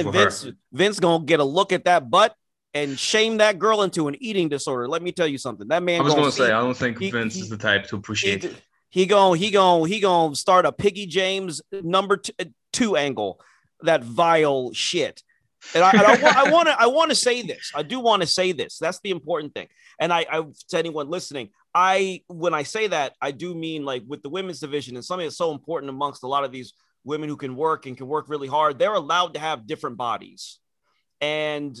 and Vince, Vince gonna get a look at that butt and shame that girl into an eating disorder. Let me tell you something. That man. I was gonna, say, I don't think he, Vince he, is the type to appreciate. He, he gonna he gonna he gonna start a Piggy James number two, uh, two angle. That vile shit. And I, and I, want to I want to say this. I do want to say this. That's the important thing. And I, I to anyone listening, I when I say that, I do mean like with the women's division and something that's so important amongst a lot of these women who can work and can work really hard. They're allowed to have different bodies, and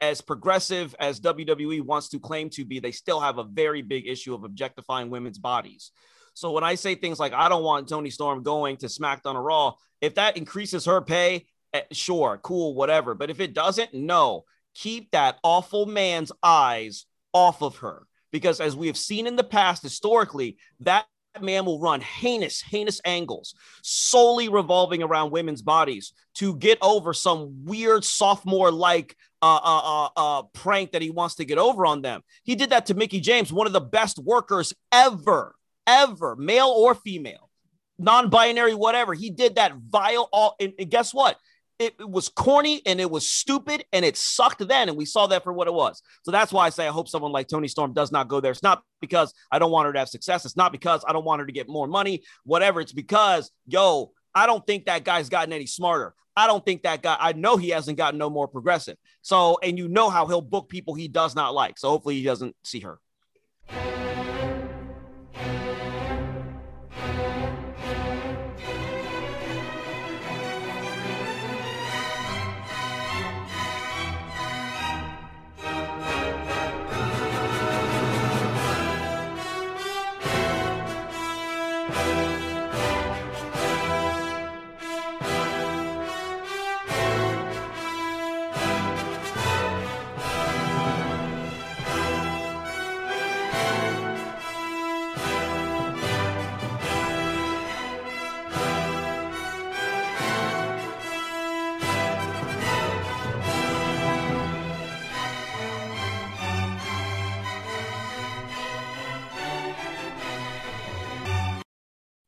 as progressive as WWE wants to claim to be, they still have a very big issue of objectifying women's bodies. So when I say things like I don't want Toni Storm going to SmackDown or Raw, if that increases her pay, eh, sure, cool, whatever. But if it doesn't, no, keep that awful man's eyes off of her. Because as we have seen in the past, historically, that man will run heinous, heinous angles solely revolving around women's bodies to get over some weird sophomore like uh, uh, uh, uh, prank that he wants to get over on them. He did that to Mickie James, one of the best workers ever, ever, male or female, non binary, whatever. He did that vile. All, and, and guess what? It, was corny and it was stupid and it sucked then. And we saw that for what it was. So that's why I say I hope someone like Toni Storm does not go there. It's not because I don't want her to have success. It's not because I don't want her to get more money, whatever. It's because, yo, I don't think that guy's gotten any smarter. I don't think that guy, I know he hasn't gotten no more progressive. So, and you know how he'll book people he does not like. So hopefully he doesn't see her.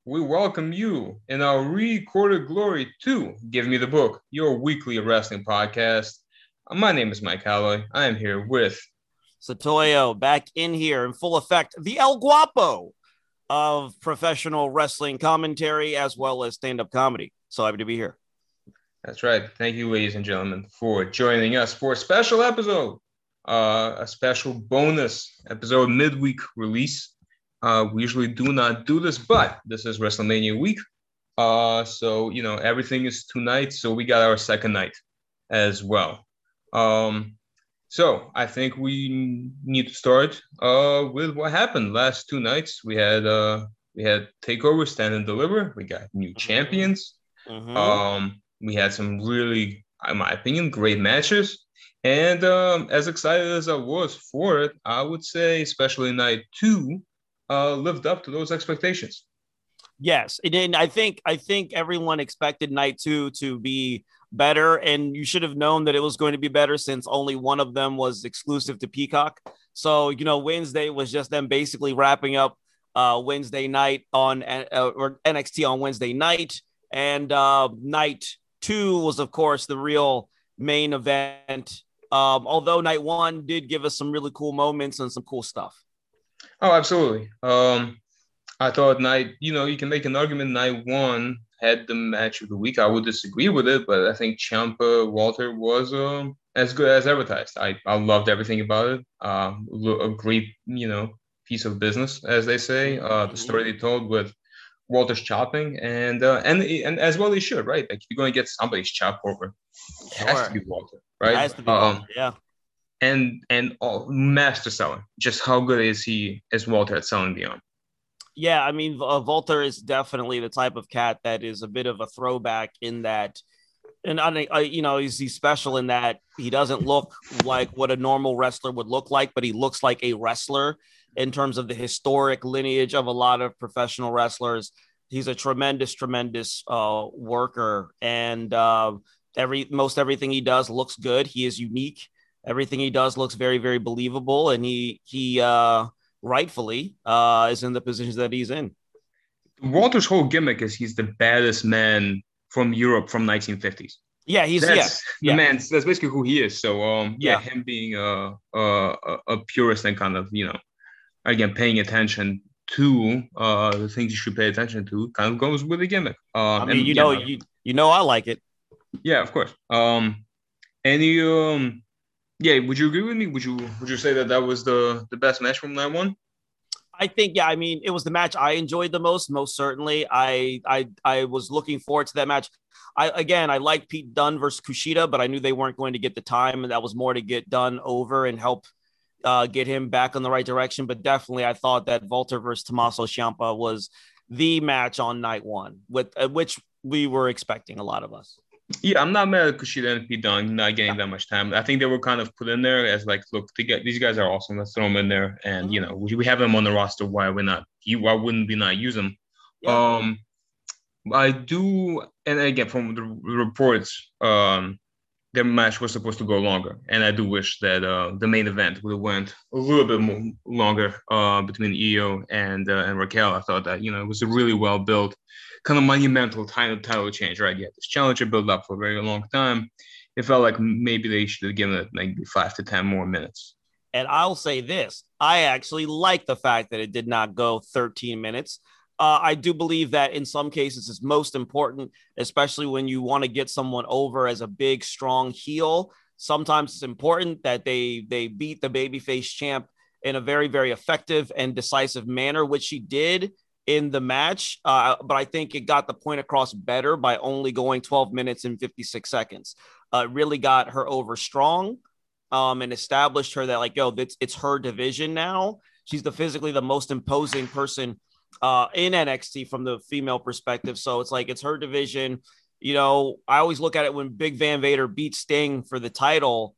We welcome you in our recorded glory to Give Me the Book, your weekly wrestling podcast. My name is Mike Alloy. I am here with Satoyo back in here in full effect, the El Guapo of professional wrestling commentary as well as stand up comedy. So happy to be here. That's right. Thank you, ladies and gentlemen, for joining us for a special episode, uh, a special bonus episode midweek release uh, we usually do not do this, but this is WrestleMania week. Uh, so, you know, everything is two nights. So we got our second night as well. Um, so I think we need to start uh, with what happened last two nights. We had uh, we had Takeover, Stand and Deliver. We got new mm-hmm. champions. Mm-hmm. Um, we had some really, in my opinion, great matches. And um, as excited as I was for it, I would say, especially night two, uh, lived up to those expectations. Yes, and I think I think everyone expected night two to be better, and you should have known that it was going to be better since only one of them was exclusive to Peacock. So you know, Wednesday was just them basically wrapping up uh, Wednesday night on uh, or NXT on Wednesday night, and uh, night two was of course the real main event. Um, although night one did give us some really cool moments and some cool stuff. Oh, absolutely. Um, I thought night, you know, you can make an argument night one had the match of the week. I would disagree with it, but I think Ciampa Walter was um, as good as advertised. I, I loved everything about it. Um, a great, you know, piece of business, as they say. Uh, the story they told with Walter's chopping, and uh, and and as well, he should, right? Like if you're going to get somebody's chop over, it sure. has to be Walter, right? It has to be um, Walter, yeah and and all, master seller. Just how good is he as Walter at selling beyond? Yeah, I mean, uh, Walter is definitely the type of cat that is a bit of a throwback in that, and I, uh, you know, he's, he's special in that he doesn't look like what a normal wrestler would look like, but he looks like a wrestler in terms of the historic lineage of a lot of professional wrestlers. He's a tremendous, tremendous uh, worker, and uh, every most everything he does looks good. He is unique everything he does looks very, very believable, and he he uh, rightfully uh, is in the positions that he's in. Walter's whole gimmick is he's the baddest man from Europe from 1950s. Yeah, he's that's yeah, the yeah. man. That's basically who he is. So um, yeah, Yeah. him being a, a a purist and kind of you know, again paying attention to uh the things you should pay attention to kind of goes with the gimmick. Um, I mean, and, you know, you you know, I like it. yeah, of course. Um, any um, yeah, would you agree with me? Would you would you say that that was the the best match from night one? I think, yeah, I mean, it was the match I enjoyed the most, most certainly. I I I was looking forward to that match. I again I liked Pete Dunne versus Kushida, but I knew they weren't going to get the time, and that was more to get Dunne over and help uh, get him back in the right direction. But definitely, I thought that Walter versus Tommaso Ciampa was the match on night one, with uh, which we were expecting a lot of us. Yeah, I'm not mad at Kushida and Pete Dunne not getting that much time. I think they were kind of put in there as like, look, get, these guys are awesome. Let's throw them in there, and you know, we, we have them on the roster. Why we not? You why wouldn't we not use them? Yeah. Um, I do, and again from the reports, um, their match was supposed to go longer, and I do wish that uh, the main event would have went a little bit more longer uh, between Io and uh, and Raquel. I thought that you know it was a really well built, kind of monumental title title change, right? You had this challenger build up for a very long time. It felt like maybe they should have given it maybe five to ten more minutes. And I'll say this I actually like the fact that it did not go 13 minutes. Uh, I do believe that in some cases it's most important, especially when you want to get someone over as a big, strong heel. Sometimes it's important that they they beat the babyface champ in a very, very effective and decisive manner, which she did in the match. Uh, but I think it got the point across better by only going 12 minutes and 56 seconds. Uh, really got her over strong um, and established her that like, yo, it's it's her division now. She's the physically the most imposing person uh, in NXT from the female perspective. So it's like it's her division. You know, I always look at it when Big Van Vader beat Sting for the title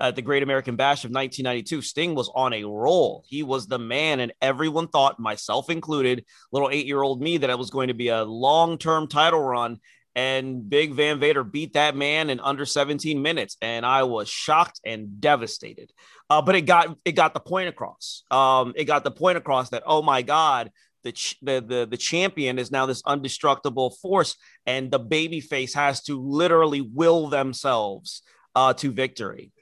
at the Great American Bash of 1992. Sting was on a roll. He was the man, and everyone thought, myself included, little eight year old me, that it was going to be a long term title run and Big Van Vader beat that man in under 17 minutes, and I was shocked and devastated. Uh, but it got it got the point across. Um, it got the point across that oh my god, the ch- the the, the champion is now this indestructible force, and the baby face has to literally will themselves uh, to victory.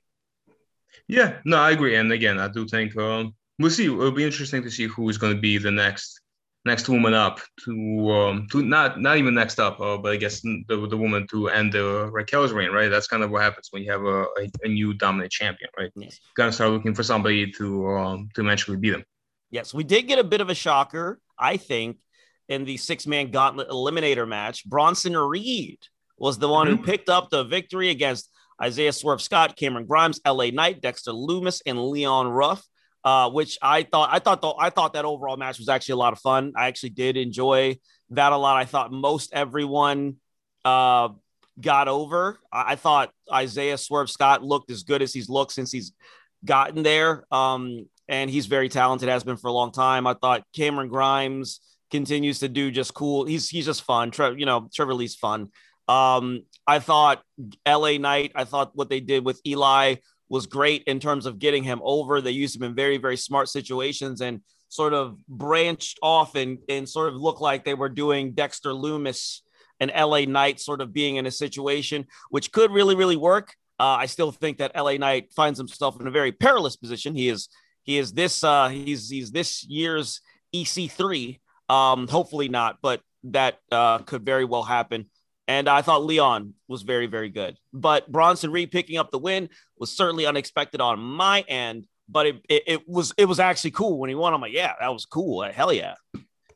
Yeah, no, I agree. And again, I do think um, we'll see. It'll be interesting to see who is going to be the next next woman up to um to not not even next up, uh, but I guess the the woman to end uh, Raquel's reign, right? That's kind of what happens when you have a, a, a new dominant champion, right? Yes. You gotta start looking for somebody to um to eventually beat them. Yes, we did get a bit of a shocker, I think, in the six man gauntlet eliminator match. Bronson Reed was the one who picked up the victory against Isaiah Swerve Scott, Cameron Grimes, LA Knight, Dexter Lumis, and Leon Ruff. Uh, which I thought I thought though I thought that overall match was actually a lot of fun. I actually did enjoy that a lot. I thought most everyone uh, got over. I, I thought Isaiah Swerve Scott looked as good as he's looked since he's gotten there. Um, and he's very talented, has been for a long time. I thought Cameron Grimes continues to do just cool. He's he's just fun. Tre- you know, Trevor Lee's fun. Um, I thought LA Knight, I thought what they did with Eli was great in terms of getting him over. They used him in very, very smart situations and sort of branched off and, and sort of looked like they were doing Dexter Lumis and LA Knight sort of being in a situation which could really, really work. Uh, I still think that LA Knight finds himself in a very perilous position. He is he is this uh, he's he's this year's EC3. Um, hopefully not, but that uh, could very well happen. And I thought Leon was very, very good. But Bronson Reed picking up the win was certainly unexpected on my end. But it, it, it was it was actually cool when he won. I'm like, yeah, that was cool. Hell yeah.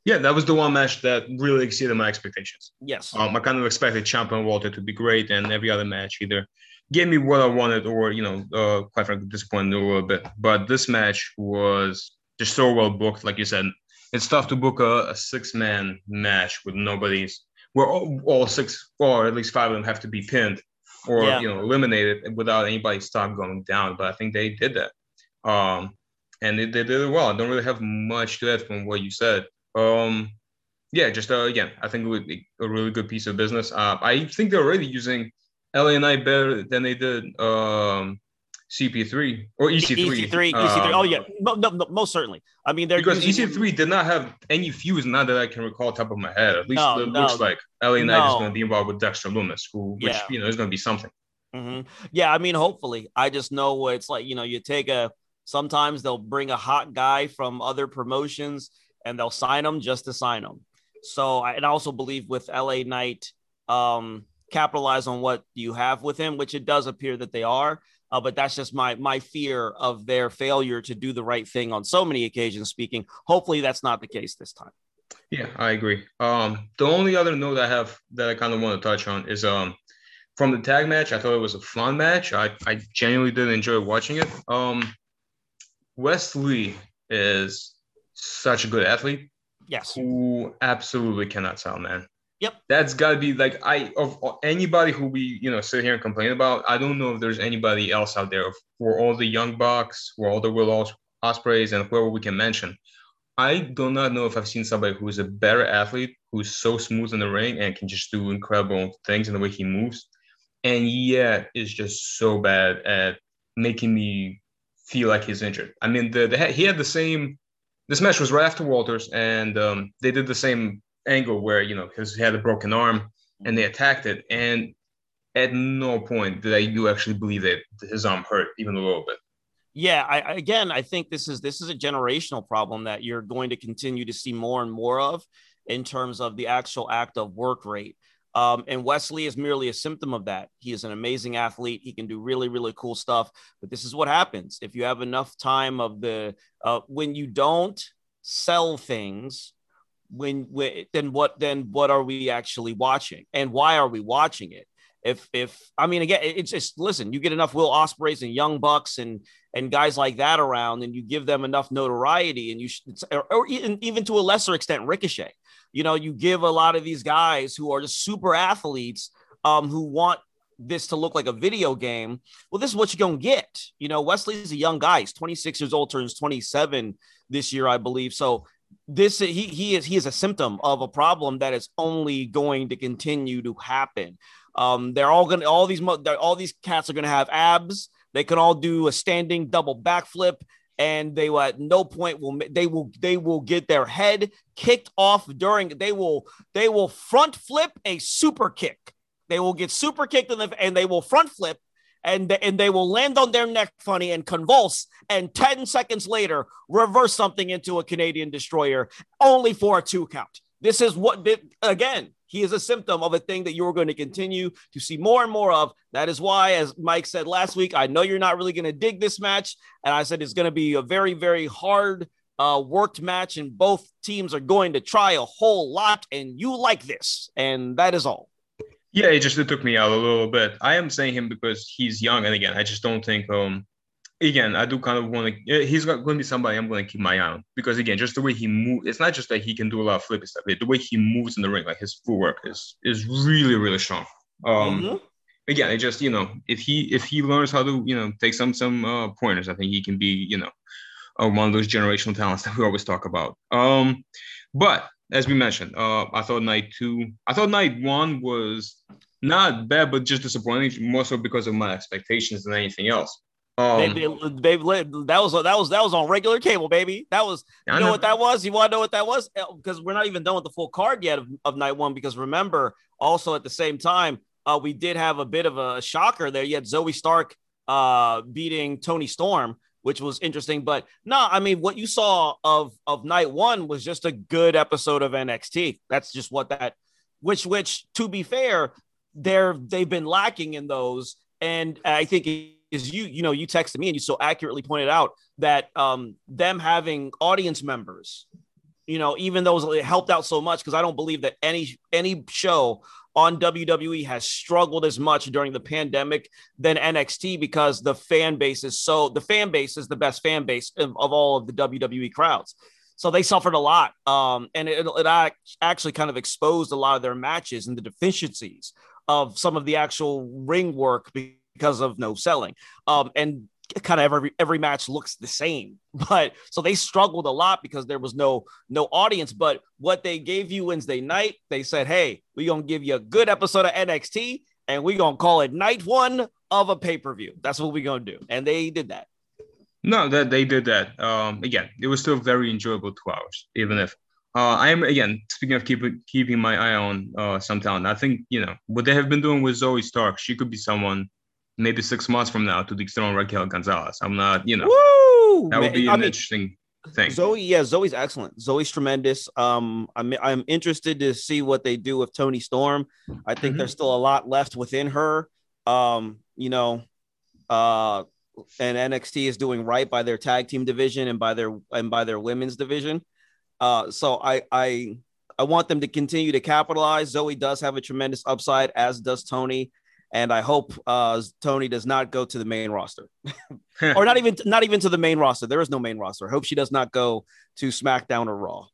Yeah, that was the one match that really exceeded my expectations. Yes. Um, I kind of expected Ciampa and Walter to be great, and every other match either gave me what I wanted or you know, uh, quite frankly, disappointed a little bit. But this match was just so well booked, like you said. It's tough to book a, a six-man match with nobody's where all, all, six or at least five of them have to be pinned or Yeah. you know eliminated without anybody's stock going down. But I think they did that, um, and they, they did it well. I don't really have much to add from what you said. Um, yeah, just uh, again, I think it would be a really good piece of business. Uh, I think they're already using LA Knight better than they did um, CP3 or EC3. EC3, EC3. Oh yeah, no, no, no, most certainly. I mean, they're because using- EC3 did not have any fuse, not that I can recall top of my head. At least No, it looks like LA Knight is going to be involved with Dexter Lumis, who, which Yeah. you know is going to be something. Mhm. Yeah, I mean, hopefully. I just know what it's like. You know, you take a. Sometimes they'll bring a hot guy from other promotions and they'll sign him just to sign him. So, I- and I also believe with LA Knight, um, capitalize on what you have with him, which it does appear that they are. Uh, but that's just my my fear of their failure to do the right thing on so many occasions. Speaking, hopefully that's not the case this time. Yeah, I agree. Um, the only other note I have that I kind of want to touch on is um, from the tag match. I thought it was a fun match. I, I genuinely did enjoy watching it. Um, Wes Lee is such a good athlete Yes. who absolutely cannot sell, man. Yep. That's got to be like I of anybody who we you know sit here and complain about. I don't know if there's anybody else out there for all the young bucks, for all the Will Os- Ospreys, and whoever we can mention. I do not know if I've seen somebody who is a better athlete, who's so smooth in the ring and can just do incredible things in the way he moves, and yet is just so bad at making me feel like he's injured. I mean, the, the he had the same. This match was right after Walters, and um, they did the same angle where you know because he had a broken arm and they attacked it, and at no point did I do actually believe that his arm hurt even a little bit. Yeah, I, I- again, I think this is this is a generational problem that you're going to continue to see more and more of in terms of the actual act of work rate. Um, and Wes Lee is merely a symptom of that. He is an amazing athlete. He can do really, really cool stuff. But this is what happens if you have enough time of the uh, when you don't sell things. When, when then what then what are we actually watching and why are we watching it? If if I mean again, it's just listen. You get enough Will Ospreys and Young Bucks and and guys like that around, and you give them enough notoriety, and you or, or even, even to a lesser extent, Ricochet. You know, you give a lot of these guys who are just super athletes um, who want this to look like a video game. Well, this is what you're gonna get. You know, Wes Lee's a young guy. He's 26 years old, turns 27 this year, I believe. So this he he is he is a symptom of a problem that is only going to continue to happen. Um, they're all gonna all these all these cats are gonna have abs. They can all do a standing double backflip, and they will at no point will they will they will get their head kicked off during. They will they will front flip a super kick. They will get super kicked in the and they will front flip. And, and they will land on their neck funny and convulse, and 10 seconds later, reverse something into a Canadian destroyer only for a two count. This is what, again, he is a symptom of a thing that you're going to continue to see more and more of. That is why, as Mike said last week, I know you're not really going to dig this match. And I said it's going to be a very, very hard uh, worked match, and both teams are going to try a whole lot. And you like this. And that is all. Yeah, it just it took me out a little bit. I am saying him because he's young, and again, I just don't think. Um, again, I do kind of want to. He's going to be somebody I'm going to keep my eye on because again, just the way he moves, it's not just that he can do a lot of flippy stuff. The way he moves in the ring, like his footwork is is really really strong. Um, Mhm. again, it just you know if he if he learns how to you know take some some uh, pointers, I think he can be you know uh, one of those generational talents that we always talk about. Um, but as we mentioned, uh, I thought night two, I thought night one was not bad, but just disappointing, more so because of my expectations than anything else. Um, They- they- they've that was that was that was on regular cable, baby. That was you know know- what that was? You want to know what that was? Because we're not even done with the full card yet of, of night one. Because remember, also at the same time, uh, we did have a bit of a shocker there. You had Zoey Stark uh, beating Toni Storm, which was interesting. But no, I mean, what you saw of of night one was just a good episode of NXT. That's just what that. Which, which, to be fair, they're they've been lacking in those, and I think is you you know you texted me and you so accurately pointed out that um them having audience members you know even those it helped out so much because i don't believe that any any show on wwe has struggled as much during the pandemic than nxt because the fan base is so the fan base is the best fan base of, of all of the wwe crowds so they suffered a lot um and it, it actually kind of exposed a lot of their matches and the deficiencies of some of the actual ring work because of no selling. Um, and kind of every every match looks the same. But so they struggled a lot because there was no no audience. But what they gave you Wednesday night, they said, "Hey, we're gonna give you a good episode of NXT, and we're gonna call it Night One of a pay per view. That's what we're gonna do, and they did that. No, that they did that. Um, again, it was still very enjoyable two hours, even if uh, I am again speaking of keeping keeping my eye on uh, some talent. I think you know what they have been doing with Zoey Stark. She could be someone maybe six months from now to dethrone Raquel Gonzalez. I'm not, you know, Woo! that would be I an mean, interesting thing. Zoey, yeah, Zoey's excellent. Zoey's tremendous. Um, I'm I'm interested to see what they do with Toni Storm. I think Mhm. there's still a lot left within her. Um, you know, uh, and NXT is doing right by their tag team division and by their and by their women's division. Uh, so I I I want them to continue to capitalize. Zoey does have a tremendous upside, as does Toni. And I hope uh, Toni does not go to the main roster, or not even not even to the main roster. There is no main roster. I hope she does not go to SmackDown or Raw.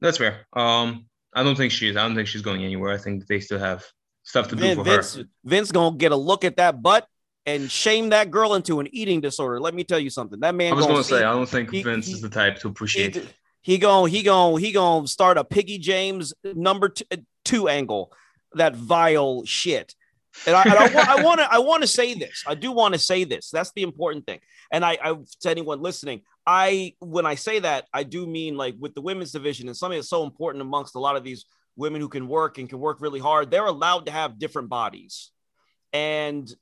That's fair. Um, I don't think she's. I don't think she's going anywhere. I think they still have stuff to do Vin, for Vince her. Vince gonna get a look at that butt and shame that girl into an eating disorder. Let me tell you something. That man I was gonna going to say, I don't think he- Vince he- is the type to he, appreciate. he gon' he gon' he gon' start a Piggy James number t- two angle. That vile shit. And I, and I, I want to I want to say this. I do want to say this. That's the important thing. And I, I to anyone listening, I when I say that, I do mean like with the women's division and something that's so important amongst a lot of these women who can work and can work really hard. They're allowed to have different bodies, and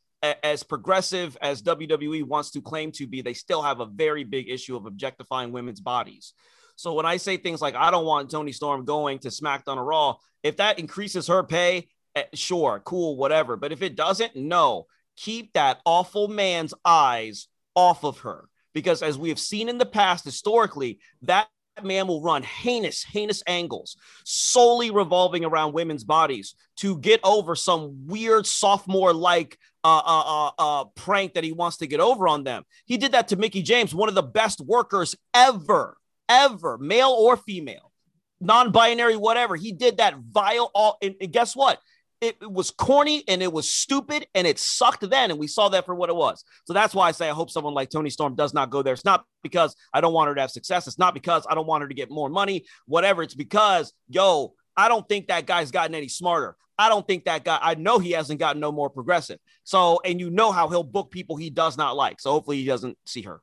as progressive as WWE wants to claim to be, they still have a very big issue of objectifying women's bodies. So when I say things like I don't want Toni Storm going to SmackDown or Raw, if that increases her pay, sure, cool, whatever. But if it doesn't, no, keep that awful man's eyes off of her because as we have seen in the past historically, that man will run heinous, heinous angles solely revolving around women's bodies to get over some weird sophomore like uh, uh, uh, uh, prank that he wants to get over on them. He did that to Mickie James, one of the best workers ever, ever, male or female, non-binary, whatever. He did that vile. All and, and guess what? It, was corny and it was stupid and it sucked then, and we saw that for what it was. So that's why I say I hope someone like Toni Storm does not go there. It's not because I don't want her to have success. It's not because I don't want her to get more money, whatever. It's because yo, I don't think that guy's gotten any smarter. I don't think that guy. I know he hasn't gotten no more progressive. So, and you know how he'll book people he does not like. So hopefully he doesn't see her.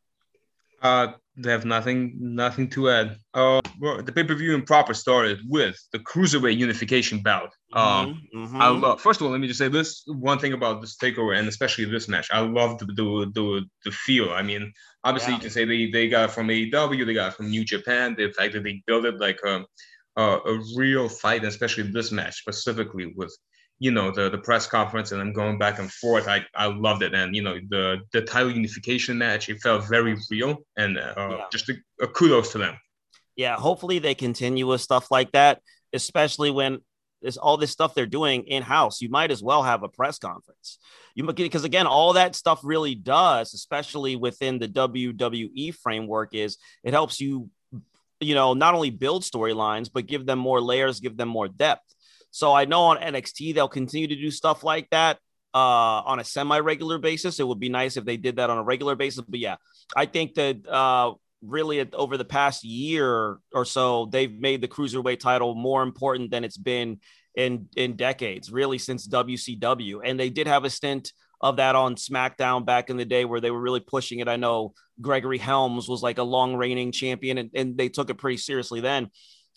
Uh, they have nothing, nothing to add. Uh, well, the pay per view in proper started with the cruiserweight unification bout. Um, Mhm, I mhm. love. First of all, let me just say this one thing about this takeover, and especially this match. I love the the the, the feel. I mean, obviously Yeah. you can say they they got it from AEW, they got it from New Japan. The fact that they built it like a a, a real fight, especially this match specifically with you know the the press conference and them going back and forth. I I loved it, and you know the the title unification match. It felt very real, and uh, Yeah. just a, a kudos to them. yeah, hopefully they continue with stuff like that, especially when there's all this stuff they're doing in house. You might as well have a press conference. You because again, all that stuff really does, especially within the WWE framework, is it helps you, you know, not only build storylines but give them more layers, give them more depth. So I know on NXT they'll continue to do stuff like that uh, on a semi-regular basis. It would be nice if they did that on a regular basis. But yeah, I think that uh, really over the past year or so, they've made the cruiserweight title more important than it's been in in decades, really since WCW. And they did have a stint of that on SmackDown back in the day where they were really pushing it. I know Gregory Helms was like a long reigning champion, and, and they took it pretty seriously then.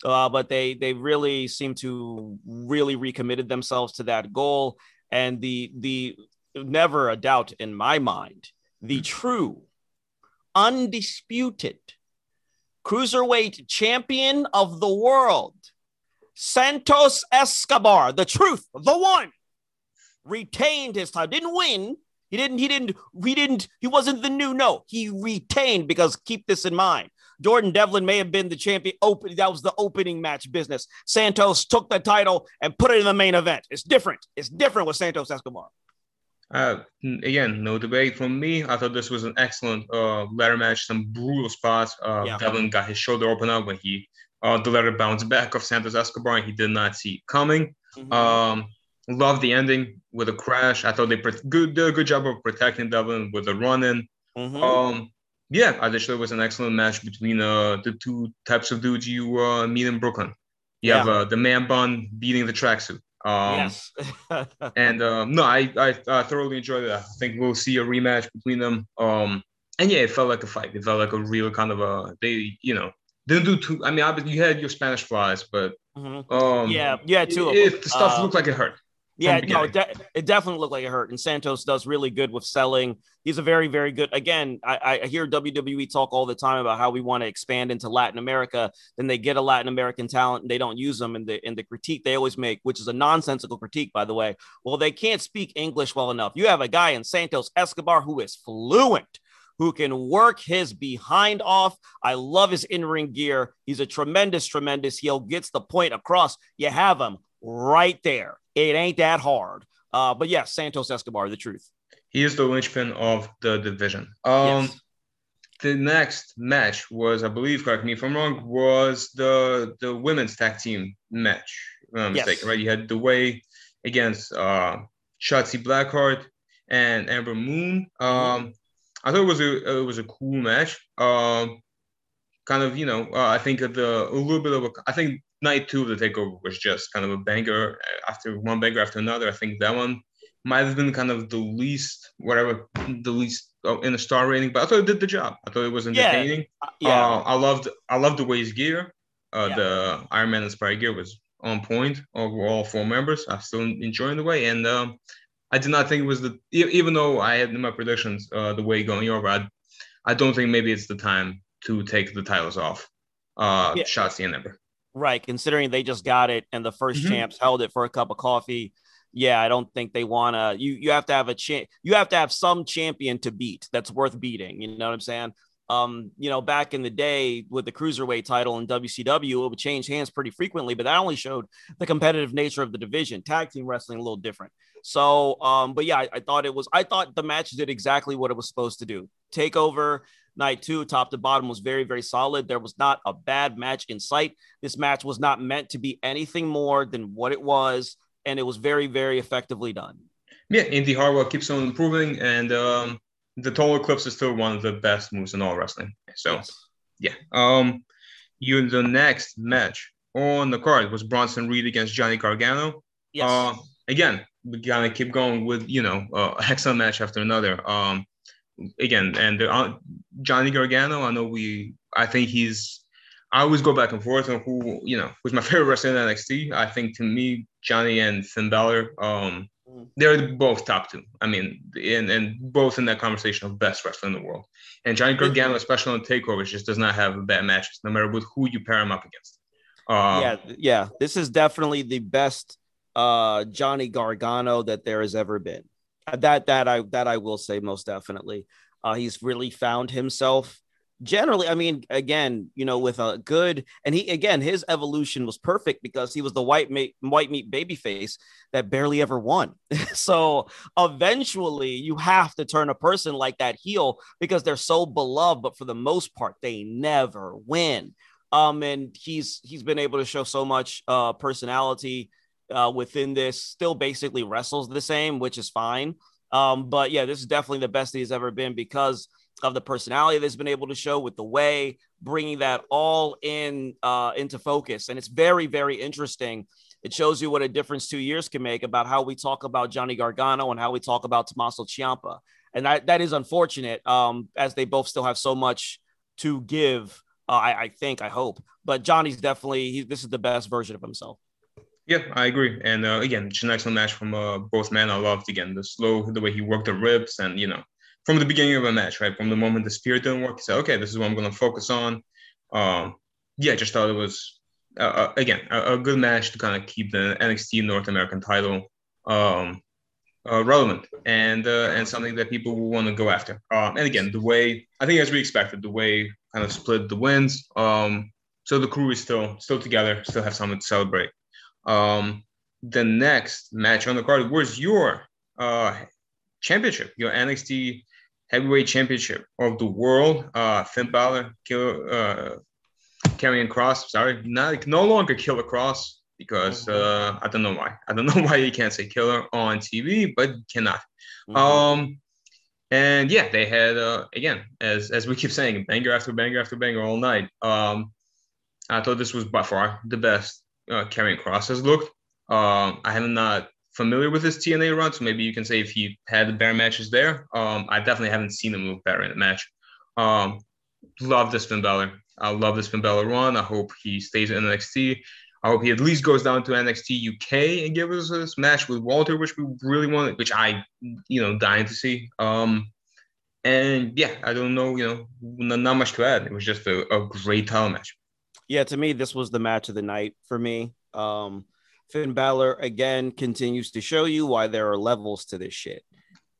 Uh, but they they really seem to really recommitted themselves to that goal. And the the never a doubt in my mind, the true undisputed cruiserweight champion of the world, Santos Escobar, the truth, the one, retained his title. Didn't win. He didn't, he didn't, he didn't, he wasn't the new. No, he retained because keep this in mind. Jordan Devlin may have been the champion. Open that was the opening match business. Santos took the title and put it in the main event. It's different. It's different with Santos Escobar. Uh, again, no debate from me. I thought this was an excellent uh, ladder match. Some brutal spots. Uh, Yeah. Devlin got his shoulder open up when he uh, the ladder bounced back off Santos Escobar, and he did not see it coming. Um, love the ending with a crash. I thought they pre- good did a good job of protecting Devlin with the run in. Mhm. Um, yeah, I just thought it was an excellent match between uh, the two types of dudes you uh, meet in Brooklyn. You have uh, the man bun beating the tracksuit. Um, yes. and um, no, I, I I thoroughly enjoyed it. I think we'll see a rematch between them. Um, and yeah, it felt like a fight. It felt like a real kind of a they you know didn't do too. I mean, obviously you had your Spanish flies, but Mhm. um, Yeah, yeah, two of it, the stuff Uh, looked like it hurt. Yeah, no, it, de- it definitely looked like it hurt. And Santos does really good with selling. He's a very, very good. Again, I, I hear WWE talk all the time about how we want to expand into Latin America. Then they get a Latin American talent and they don't use them. And the in the critique they always make, which is a nonsensical critique, by the way. Well, they can't speak English well enough. You have a guy in Santos Escobar who is fluent. Who can work his behind off? I love his in ring gear. He's a tremendous, tremendous heel. Gets the point across. You have him right there. It ain't that hard. Uh, but yes, Santos Escobar, the truth. He is the linchpin of the division. Um, yes. the next match was, I believe, correct me if I'm wrong, was the the women's tag team match. If I'm Yes. mistaken, right? You had the way against uh, Shotzi Blackheart and Ember Moon. Um, I thought it was a it was a cool match. Um, kind of, you know, uh, I think of the a little bit of a. I think night two of the takeover was just kind of a banger after one banger after another. I think that one might have been kind of the least whatever the least uh, in a star rating, but I thought it did the job. I thought it was Yeah. entertaining. Uh, yeah. Uh, I loved I loved the Waze gear. Uh, Yeah. The Iron Man inspired gear was on point over all four members. I'm still enjoying the way, and um, I did not think it was the even though I had in my predictions uh, the way going over. I, I don't think maybe it's the time to take the titles off. Uh, Yeah. Shotzi and Ember. Right. Considering they just got it and the 1st Mhm. champs held it for a cup of coffee. Yeah, I don't think they want to. You you have to have a champ. You have to have some champion to beat that's worth beating. You know what I'm saying? Um, you know, back in the day with the cruiserweight title in WCW, it would change hands pretty frequently, but that only showed the competitive nature of the division. Tag team wrestling a little different. So, um, but yeah, I, I thought it was. I thought the match did exactly what it was supposed to do. Take over night two, top to bottom, was very, very solid. There was not a bad match in sight. This match was not meant to be anything more than what it was, and it was very, very effectively done. Yeah, Indi Hartwell keeps on improving, and um, the total eclipse is still one of the best moves in all wrestling. So Yes. yeah. Um, you the next match on the card was Bronson Reed against Johnny Gargano. Yes. Uh, again, we gotta keep going with you know uh, excellent match after another. Um, again, and uh, Johnny Gargano, I know we, I think he's. I always go back and forth on who you know who's my favorite wrestler in NXT. I think to me, Johnny and Finn Balor, um, Mm. they're both top two. I mean, and and both in that conversation of best wrestler in the world. And Johnny Gargano, especially on takeovers, just does not have a bad matches, no matter with who you pair him up against. Uh, yeah, yeah. This is definitely the best uh Johnny Gargano that there has ever been. Uh, That that I that I will say most definitely. Uh he's really found himself. Generally, I mean, again, you know, with a good and he again, his evolution was perfect because he was the white meat white meat baby face that barely ever won. so eventually you have to turn a person like that heel because they're so beloved, but for the most part, they never win um and he's he's been able to show so much uh personality uh within this still basically wrestles the same which is fine um but yeah this is definitely the best he's ever been because of the personality that's been able to show with the way bringing that all in uh into focus and it's very very interesting it shows you what a difference two years can make about how we talk about Johnny Gargano and how we talk about Tommaso Ciampa and that that is unfortunate um as they both still have so much to give uh, I, I think, I hope. But Johnny's definitely he, this is the best version of himself. Yeah, I agree. And uh, again, it's an excellent match from uh, both men. I loved again the slow, the way he worked the ribs, and you know, from the beginning of a match, right, from the moment the spear didn't work, he said, "Okay, this is what I'm going to focus on." Um, yeah, just thought it was uh, uh, again a, a good match to kind of keep the NXT North American title um, uh, relevant and uh, and something that people will want to go after. Um, and again, the way I think as we expected, the way kind of split the wins. Um, so the crew is still still together, still have something to celebrate. Um, the next match on the card was your uh, championship, your NXT Heavyweight Championship of the world. Uh, Finn Balor, Kill, uh, Karrion Cross. Sorry, not no longer Killer Cross because uh, I don't know why. I don't know why you can't say Killer on TV, but you cannot. Mhm. Um, and yeah, they had uh, again, as as we keep saying, banger after banger after banger all night. Um, I thought this was by far the best uh, Cross has looked. Um, I am not familiar with his TNA run, so maybe you can say if he had the better matches there. Um, I definitely haven't seen him look better in a match. Um, love this Finn Balor. I love this Finn Balor run. I hope he stays in NXT. I hope he at least goes down to NXT UK and gives us this match with Walter, which we really wanted, which I, you know, dying to see. Um, and yeah, I don't know, you know, not, not much to add. It was just a, a great title match. Yeah, to me, this was the match of the night for me. Um, Finn Balor again continues to show you why there are levels to this shit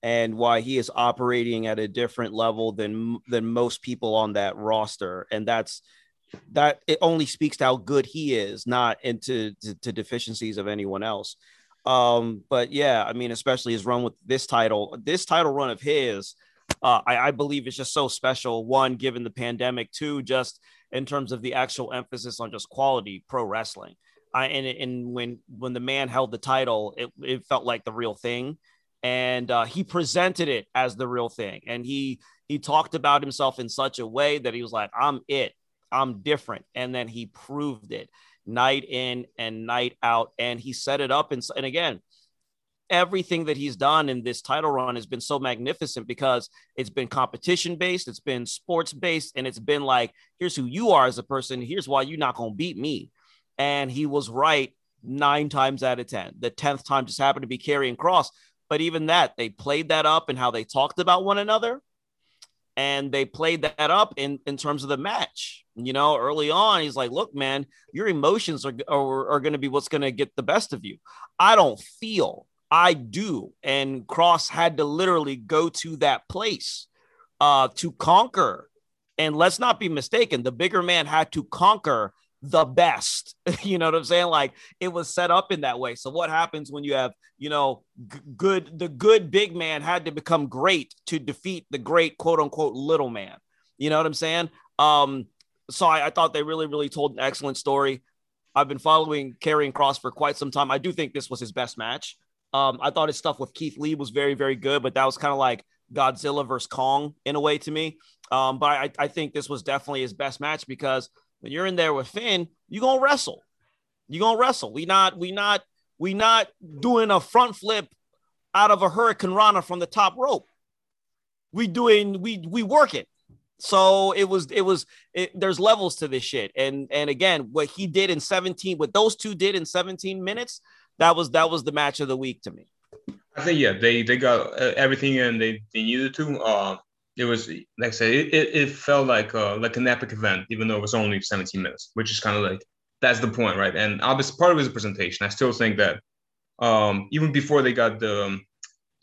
and why he is operating at a different level than than most people on that roster. And that's that it only speaks to how good he is not into to, to deficiencies of anyone else. Um but yeah i mean especially his run with this title this title run of his uh, I, I believe it's just so special. One given the pandemic. Two just in terms of the actual emphasis on just quality pro wrestling. I, and, and when when the man held the title, it, it felt like the real thing, and uh, he presented it as the real thing, and he he talked about himself in such a way that he was like, "I'm it, I'm different," and then he proved it night in and night out, and he set it up, and and again, everything that he's done in this title run has been so magnificent because it's been competition based, it's been sports based, and it's been like, here's who you are as a person, here's why you're not gonna beat me and he was right nine times out of 10. The 10th time just happened to be Karrion cross. But even that, they played that up and how they talked about one another. And they played that up in, in terms of the match. You know, early on, he's like, look, man, your emotions are, are, are going to be what's going to get the best of you. I don't feel, I do. And Cross had to literally go to that place uh, to conquer. And let's not be mistaken, the bigger man had to conquer the best. you know what I'm saying? Like it was set up in that way. So what happens when you have, you know, g- good the good big man had to become great to defeat the great quote unquote little man. You know what I'm saying? Um, so I, I thought they really, really told an excellent story. I've been following Karrion Cross for quite some time. I do think this was his best match. Um, I thought his stuff with Keith Lee was very, very good, but that was kind of like Godzilla versus Kong in a way to me. Um, but I, I think this was definitely his best match because when you're in there with Finn, you're gonna wrestle. You're gonna wrestle. We not we not we not doing a front flip out of a hurricane rana from the top rope. We doing we we work it. So it was it was it, there's levels to this shit. And and again, what he did in 17, what those two did in 17 minutes, that was that was the match of the week to me. I think yeah, they they got uh, everything and they, they needed to. Uh, it was like I said, it, it, felt like uh, like an epic event, even though it was only 17 minutes, which is kind of like that's the point, right? And obviously part of it is a presentation. I still think that um, even before they got the um,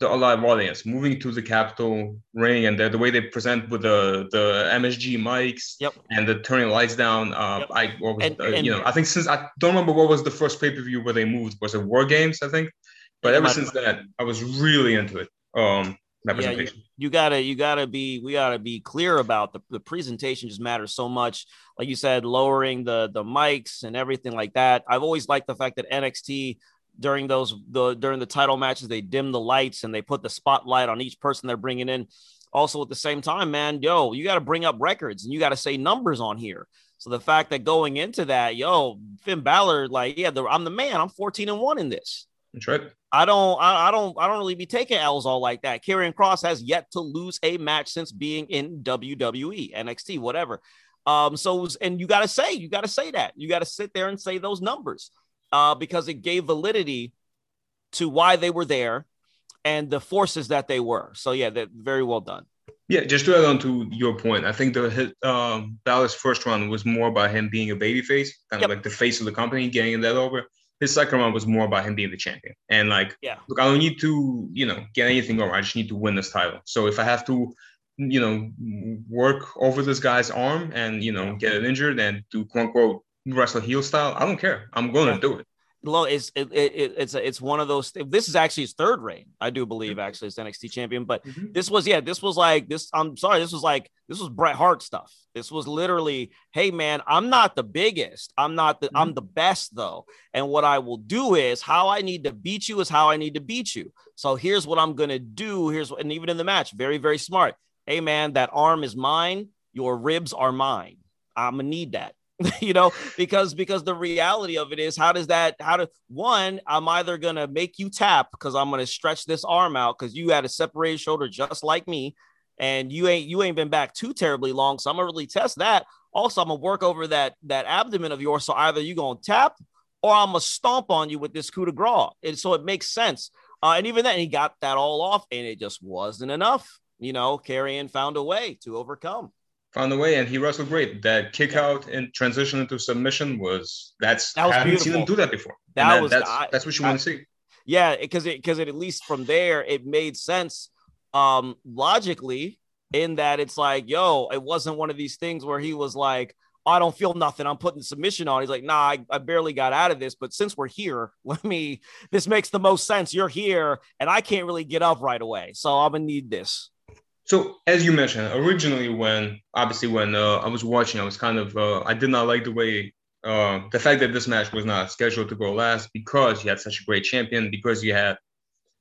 the live audience moving to the Capitol ring and the, the way they present with the the MSG mics yep. and the turning lights down. Uh, yep. I was, and, uh, and, you know I think since I don't remember what was the first pay per view where they moved was it War Games I think, but ever since that I was really into it. Um, yeah, you, you, gotta you gotta be we gotta be clear about the, the presentation just matters so much like you said lowering the the mics and everything like that i've always liked the fact that nxt during those the during the title matches they dim the lights and they put the spotlight on each person they're bringing in. Also at the same time man yo you got to bring up records and you got to say numbers on here. So the fact that going into that yo finn Balor, like yeah the, i'm the man. I'm 14 and 1 in this. That's right. I don't, I, I, don't, I don't really be taking L's all like that. Karrion Cross has yet to lose a match since being in WWE, NXT, whatever. Um, so and you got to say, you got to say that, you got to sit there and say those numbers, uh, because it gave validity to why they were there and the forces that they were. So yeah, that very well done. Yeah, just to add on to your point, I think the hit, um, Balor's first run was more about him being a babyface, kind yep. of like the face of the company, getting that over his second run was more about him being the champion. And like, yeah, look, I don't need to, you know, get anything over. I just need to win this title. So if I have to, you know, work over this guy's arm and you know get it injured and do quote unquote wrestle heel style, I don't care. I'm going yeah. to do it. Low it's it, it, it's it's one of those. This is actually his third reign, I do believe. Mm-hmm. Actually, as NXT champion, but mm-hmm. this was yeah, this was like this. I'm sorry, this was like this was Bret Hart stuff. This was literally, hey man, I'm not the biggest, I'm not the, mm-hmm. I'm the best though, and what I will do is how I need to beat you is how I need to beat you. So here's what I'm gonna do. Here's what, and even in the match, very very smart. Hey man, that arm is mine. Your ribs are mine. I'm gonna need that. you know, because because the reality of it is, how does that? How do one? I'm either gonna make you tap because I'm gonna stretch this arm out because you had a separated shoulder just like me, and you ain't you ain't been back too terribly long. So I'm gonna really test that. Also, I'm gonna work over that that abdomen of yours. So either you gonna tap or I'm gonna stomp on you with this coup de grace. And so it makes sense. Uh, and even then, he got that all off, and it just wasn't enough. You know, Karrion found a way to overcome. Found a way, and he wrestled great. That kick out and transition into submission was that's that was I haven't beautiful. seen him do that before. That, that was that's, I, that's what you I, want to see. Yeah, because it because it at least from there it made sense um logically in that it's like, yo, it wasn't one of these things where he was like, I don't feel nothing. I'm putting submission on. He's like, nah, I, I, barely got out of this. But since we're here, let me, this makes the most sense. You're here and I can't really get up right away. So I'm going to need this. So as you mentioned, originally when, obviously when uh, I was watching, I was kind of, uh, I did not like the way, uh, the fact that this match was not scheduled to go last because you had such a great champion, because you had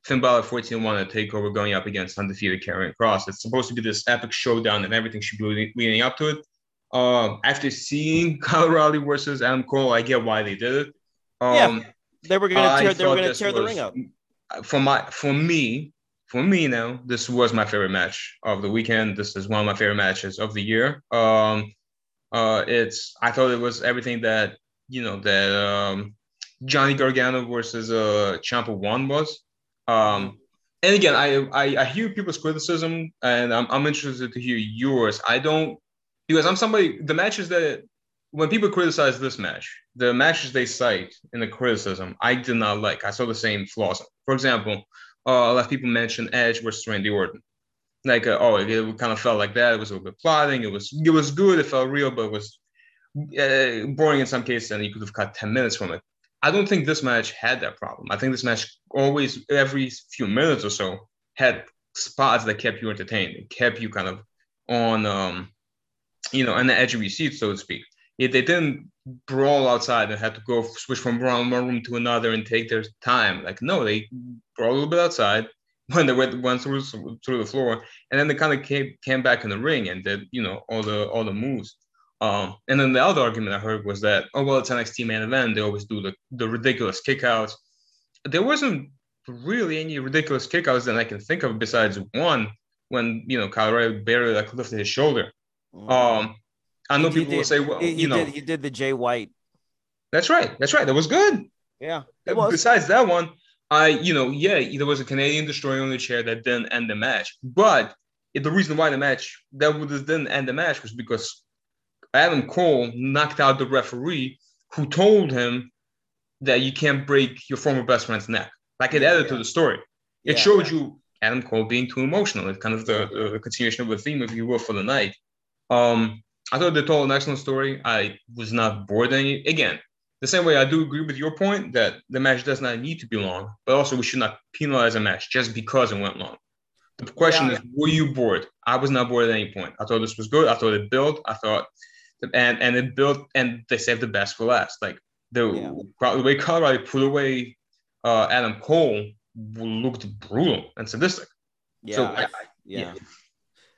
Finn Balor 14 1 at TakeOver going up against undefeated Karrion Kross. It's supposed to be this epic showdown and everything should be leading up to it. Um, after seeing Kyle O'Reilly versus Adam Cole, I get why they did it. Um, yeah, they were going to tear, they were going to tear the ring up. For my, for me, for me now, this was my favorite match of the weekend. This is one of my favorite matches of the year. Um, uh, it's I thought it was everything that you know that um, Johnny Gargano versus uh, Ciampa One was. Um, and again, I, I, I hear people's criticism, and I'm I'm interested to hear yours. I don't because I'm somebody the matches that when people criticize this match, the matches they cite in the criticism, I did not like. I saw the same flaws. For example, uh, a lot of people mentioned Edge versus Randy Orton. Like, uh, oh, it, it, kind of felt like that. It was a little bit plotting. It was it was good. It felt real, but it was uh, boring in some cases, and you could have cut ten minutes from it. I don't think this match had that problem. I think this match always, every few minutes or so, had spots that kept you entertained. It kept you kind of on, um, you know, on the edge of your seat, so to speak. If they didn't brawl outside and had to go switch from one room to another and take their time, like no, they brawl a little bit outside when they went, went through through the floor, and then they kind of came came back in the ring and did you know all the all the moves. Um, and then the other argument I heard was that, oh, well, it's an NXT main event. They always do the, the ridiculous kickouts. There wasn't really any ridiculous kickouts that I can think of besides one when, you know, Colorado barely like lifted his shoulder. Mm. Um, I know he, people he will say, well, he, you know. Did, he did the Jay White. That's right. That's right. That was good. Yeah. Besides that one, I, you know, yeah, there was a Canadian destroyer on the chair that didn't end the match. But the reason why the match that didn't end the match was because Adam Cole knocked out the referee who told him that you can't break your former best friend's neck. Like it added yeah. to the story. It yeah, showed yeah. you Adam Cole being too emotional. It's kind of the, the continuation of the theme, if you will, for the night. Um, I thought they told an excellent story. I was not bored any. Again, the same way I do agree with your point that the match does not need to be long, but also we should not penalize a match just because it went long. The question is, were you bored? I was not bored at any point. I thought this was good. I thought it built. I thought and and it built and they saved the best for last. Like the, yeah. the way Colorado put away uh, Adam Cole looked brutal and sadistic. Yeah, so, I, I, yeah. yeah.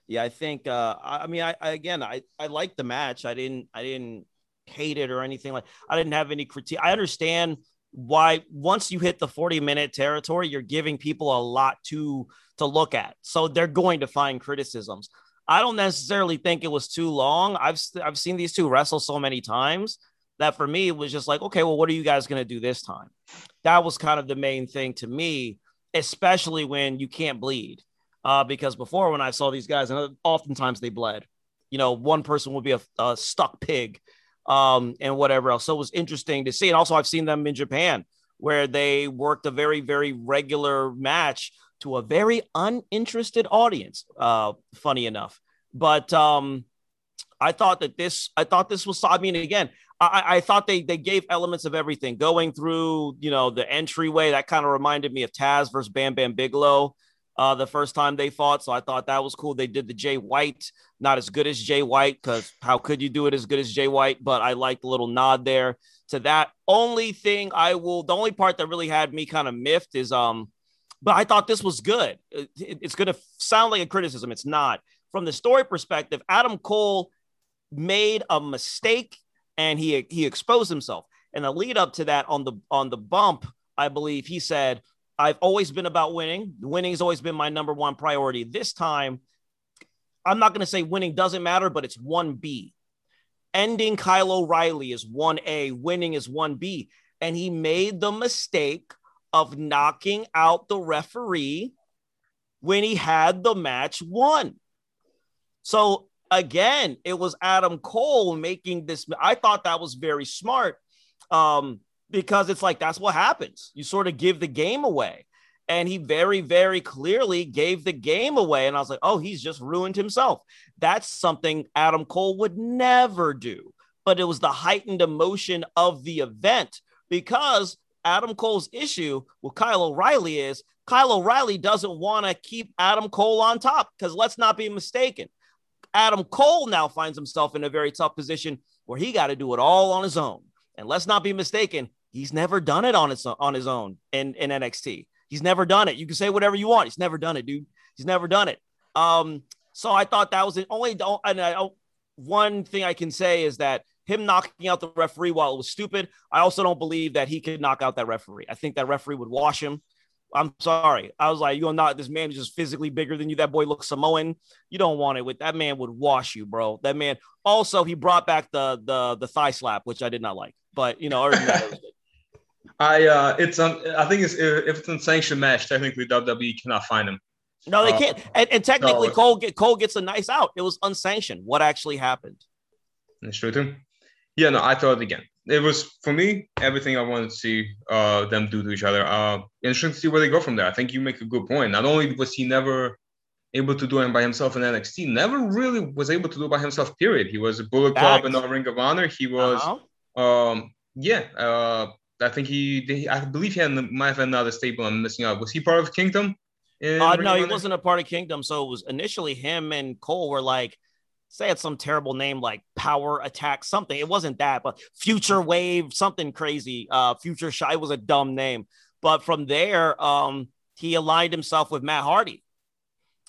Yeah, I think. Uh, I, mean, I, I again, I I liked the match. I didn't I didn't hate it or anything like. I didn't have any critique. I understand why once you hit the 40 minute territory you're giving people a lot to to look at so they're going to find criticisms I don't necessarily think it was too long. I've I've seen these two wrestle so many times that for me it was just like, okay, well, what are you guys going to do this time? That was kind of the main thing to me, especially when you can't bleed. Uh, because before when I saw these guys, and oftentimes they bled. You know, one person would be a, a stuck pig, um, and whatever else. So it was interesting to see. And also, I've seen them in Japan where they worked a very, very regular match to a very uninterested audience. Uh, funny enough, but um, I thought that this, I thought this was. I mean, again, I, I thought they they gave elements of everything going through. You know, the entryway that kind of reminded me of Taz versus Bam Bam Bigelow. Uh, the first time they fought. So I thought that was cool. They did the Jay White, not as good as Jay White, because how could you do it as good as Jay White? But I liked the little nod there to that. Only thing I will, the only part that really had me kind of miffed is um but I thought this was good. It's going to sound like a criticism. It's not. From the story perspective, Adam Cole made a mistake and he he exposed himself. And the lead up to that on the on the bump, I believe he said, "I've always been about winning. Winning has always been my number one priority. This time, I'm not going to say winning doesn't matter, but it's one B. Ending Kyle O'Reilly is one A. Winning is one B. And he made the mistake of knocking out the referee when he had the match won. So again, it was Adam Cole making this. I thought that was very smart um, because it's like that's what happens. You sort of give the game away. And he very, very clearly gave the game away. And I was like, oh, he's just ruined himself. That's something Adam Cole would never do. But it was the heightened emotion of the event because Adam Cole's issue with Kyle O'Reilly is Kyle O'Reilly doesn't want to keep Adam Cole on top because let's not be mistaken. Adam Cole now finds himself in a very tough position where he got to do it all on his own. And let's not be mistaken, he's never done it on his on his own in, in NXT. He's never done it. You can say whatever you want. He's never done it, dude. He's never done it. Um, so I thought that was the only and I, one thing I can say is that him knocking out the referee while it was stupid. I also don't believe that he could knock out that referee. I think that referee would wash him. I'm sorry. I was like, you're not this man is just physically bigger than you. That boy looks Samoan. You don't want it with that man would wash you, bro. That man also he brought back the the the thigh slap, which I did not like. But you know, I uh it's um I think it's if it's unsanctioned match, technically WWE cannot find him. No, they uh, can't. And, and technically, no, Cole get Cole gets a nice out. It was unsanctioned. What actually happened? That's true too. Yeah, no, I thought again it was for me everything I wanted to see uh, them do to each other. Uh, interesting to see where they go from there. I think you make a good point. Not only was he never able to do it by himself in NXT, never really was able to do it by himself. Period. He was a Bullet Club in the Ring of Honor. He was, uh-huh. Um, yeah. Uh, I think he, I believe he had might have another stable. I'm missing out. Was he part of Kingdom? Uh, no, he wasn't a part of Kingdom. So it was initially him and Cole were like say it's some terrible name like power attack something it wasn't that but future wave something crazy uh Future Shock was a dumb name but from there um he aligned himself with matt hardy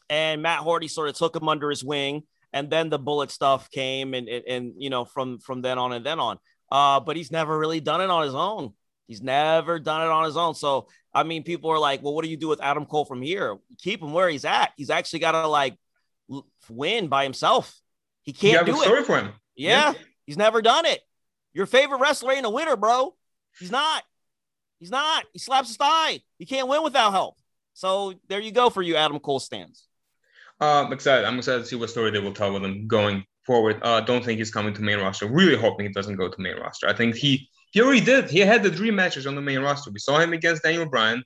and matt hardy sort of took him under his wing and then the bullet stuff came and and, and you know from from then on and then on uh but he's never really done it on his own he's never done it on his own so i mean people are like well what do you do with adam cole from here keep him where he's at he's actually got to like win by himself he can't do it. for him. Yeah, yeah, he's never done it. Your favorite wrestler ain't a winner, bro. He's not. He's not. He slaps his thigh. He can't win without help. So there you go for you, Adam Cole stands. Uh, I'm excited. I'm excited to see what story they will tell with him going forward. Uh, don't think he's coming to main roster. Really hoping he doesn't go to main roster. I think he he already did. He had the dream matches on the main roster. We saw him against Daniel Bryan.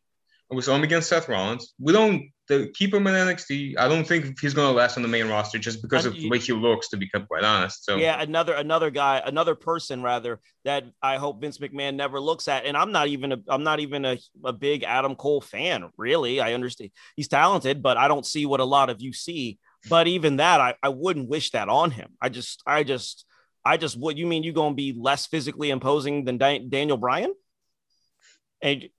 We saw him against Seth Rollins. We don't the, keep him in NXT. I don't think he's going to last on the main roster just because of the way he looks, to be quite honest. So yeah, another another guy, another person rather that I hope Vince McMahon never looks at. And I'm not even a I'm not even a, a big Adam Cole fan, really. I understand he's talented, but I don't see what a lot of you see. But even that, I, I wouldn't wish that on him. I just I just I just would. You mean you going to be less physically imposing than Daniel Bryan? And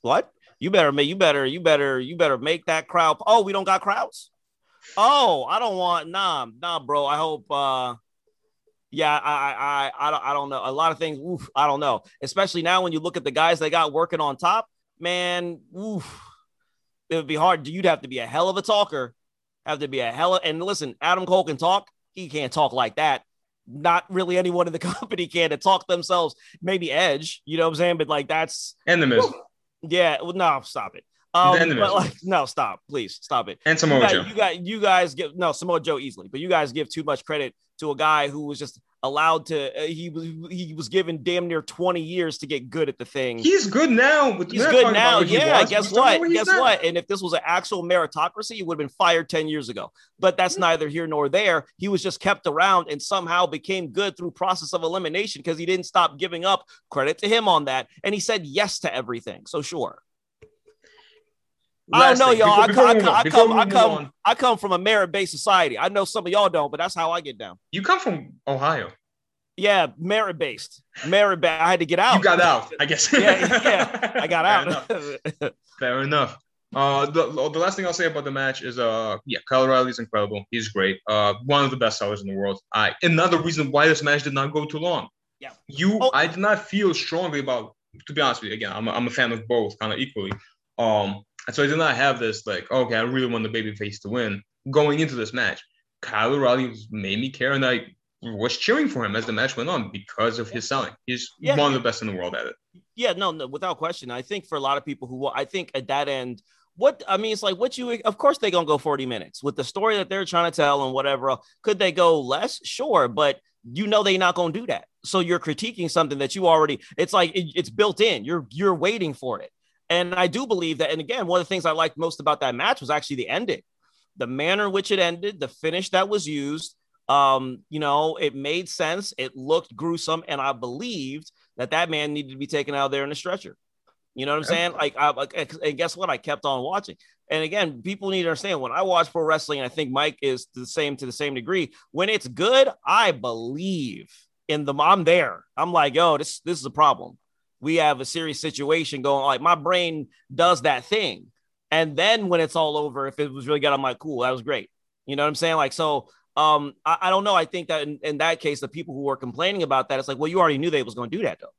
what? you better make you better you better you better make that crowd. Oh, we don't got crowds. Oh, I don't want nah nah, bro. I hope. uh yeah, I, I, I, don't, I don't know. A lot of things, oof, I don't know. Especially now when you look at the guys they got working on top, man, oof, it would be hard. You'd have to be a hell of a talker, have to be a hell of. And listen, Adam Cole can talk. He can't talk like that. Not really anyone in the company can to talk themselves. Maybe Edge, you know what I'm saying? But like that's and the Miz. Yeah, well, no, stop it. Um, but like, no, stop, please, stop it. And Samoa you Joe. you got, you guys give no Samoa Joe easily, but you guys give too much credit to a guy who was just allowed to. Uh, he was he was given damn near twenty years to get good at the thing. He's good now. He's good now. Yeah. Guess what? Guess what? And if this was an actual meritocracy, he would have been fired ten years ago. But that's mm-hmm. neither here nor there. He was just kept around and somehow became good through process of elimination because he didn't stop giving up. Credit to him on that, and he said yes to everything. So sure. I don't know, y'all. Before, I, before I, I, I come, I come, I come from a merit-based society. I know some of y'all don't, but that's how I get down. You come from Ohio. Yeah, merit-based. Merit. Based. I had to get out. You got out, I guess. yeah, yeah, I got out. Fair enough. Fair enough. Uh, the, the last thing I'll say about the match is, uh, yeah, Kyle O'Reilly's incredible. He's great. Uh, one of the best sellers in the world. I another reason why this match did not go too long. Yeah. You, Oh. I did not feel strongly about. To be honest with you, again, I'm a, I'm a fan of both, kind of equally. Um, and so I did not have this like, okay, I really want the babyface to win going into this match. Kyle O'Reilly made me care, and I was cheering for him as the match went on because of his selling. He's Yeah. one of the best in the world at it. Yeah, no, no, without question. I think for a lot of people who I think at that end, what I mean, it's like what you of course they're gonna go 40 minutes with the story that they're trying to tell and whatever. Could they go less? Sure, but you know they're not gonna do that. So you're critiquing something that you already it's like it- it's built in. You're you're waiting for it. And I do believe that, and again, one of the things I liked most about that match was actually the ending, the manner in which it ended, the finish that was used. Um, you know, it made sense. It looked gruesome, and I believed that that man needed to be taken out of there in a stretcher. You know what I'm saying? Like, I, and guess what? I kept on watching. And again, people need to understand when I watch pro wrestling, and I think Mike is the same to the same degree. When it's good, I believe in them. I'm there. I'm like, yo, this this is a problem. We have a serious situation going. Like my brain does that thing, and then when it's all over, if it was really good, I'm like, cool, that was great. You know what I'm saying? Like, so um, I, I don't know. I think that in, in that case, the people who were complaining about that, it's like, well, you already knew they was going to do that though.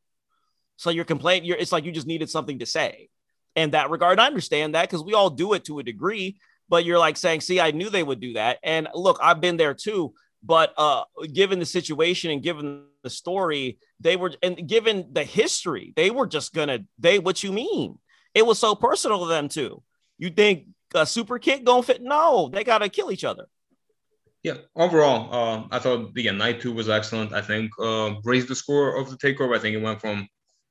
So you're complaining. You're it's like you just needed something to say. In that regard, I understand that because we all do it to a degree. But you're like saying, see, I knew they would do that. And look, I've been there too. But uh, given the situation and given the story, they were and given the history, they were just gonna. They what you mean? It was so personal to them too. You think a super kick gonna fit? No, they gotta kill each other. Yeah, overall, um, I thought again night two was excellent. I think uh, raised the score of the takeover. I think it went from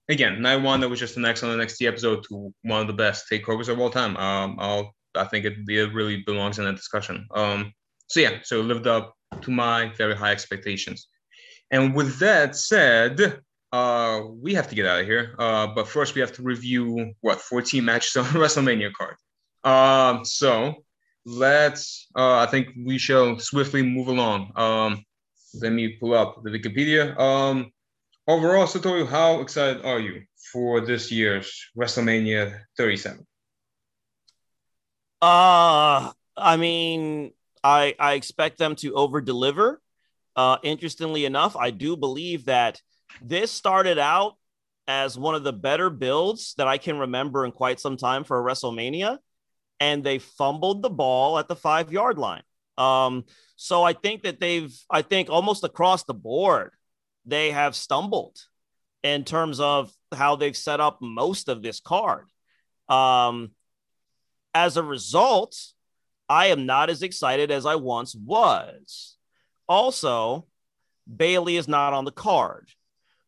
again night one that was just an excellent NXT episode to one of the best takeovers of all time. Um, I'll I think it, it really belongs in that discussion. Um, so yeah, so it lived up to my very high expectations. And with that said, uh, we have to get out of here. Uh, but first we have to review what 14 matches on WrestleMania card. Um, so let's uh, I think we shall swiftly move along. Um, let me pull up the Wikipedia. Um, overall, Satoru, how excited are you for this year's WrestleMania 37? Uh, I mean, I I expect them to over deliver. Uh, interestingly enough, I do believe that this started out as one of the better builds that I can remember in quite some time for a WrestleMania, and they fumbled the ball at the five yard line. Um, so I think that they've, I think almost across the board, they have stumbled in terms of how they've set up most of this card. Um, as a result, I am not as excited as I once was. Also, Bayley is not on the card,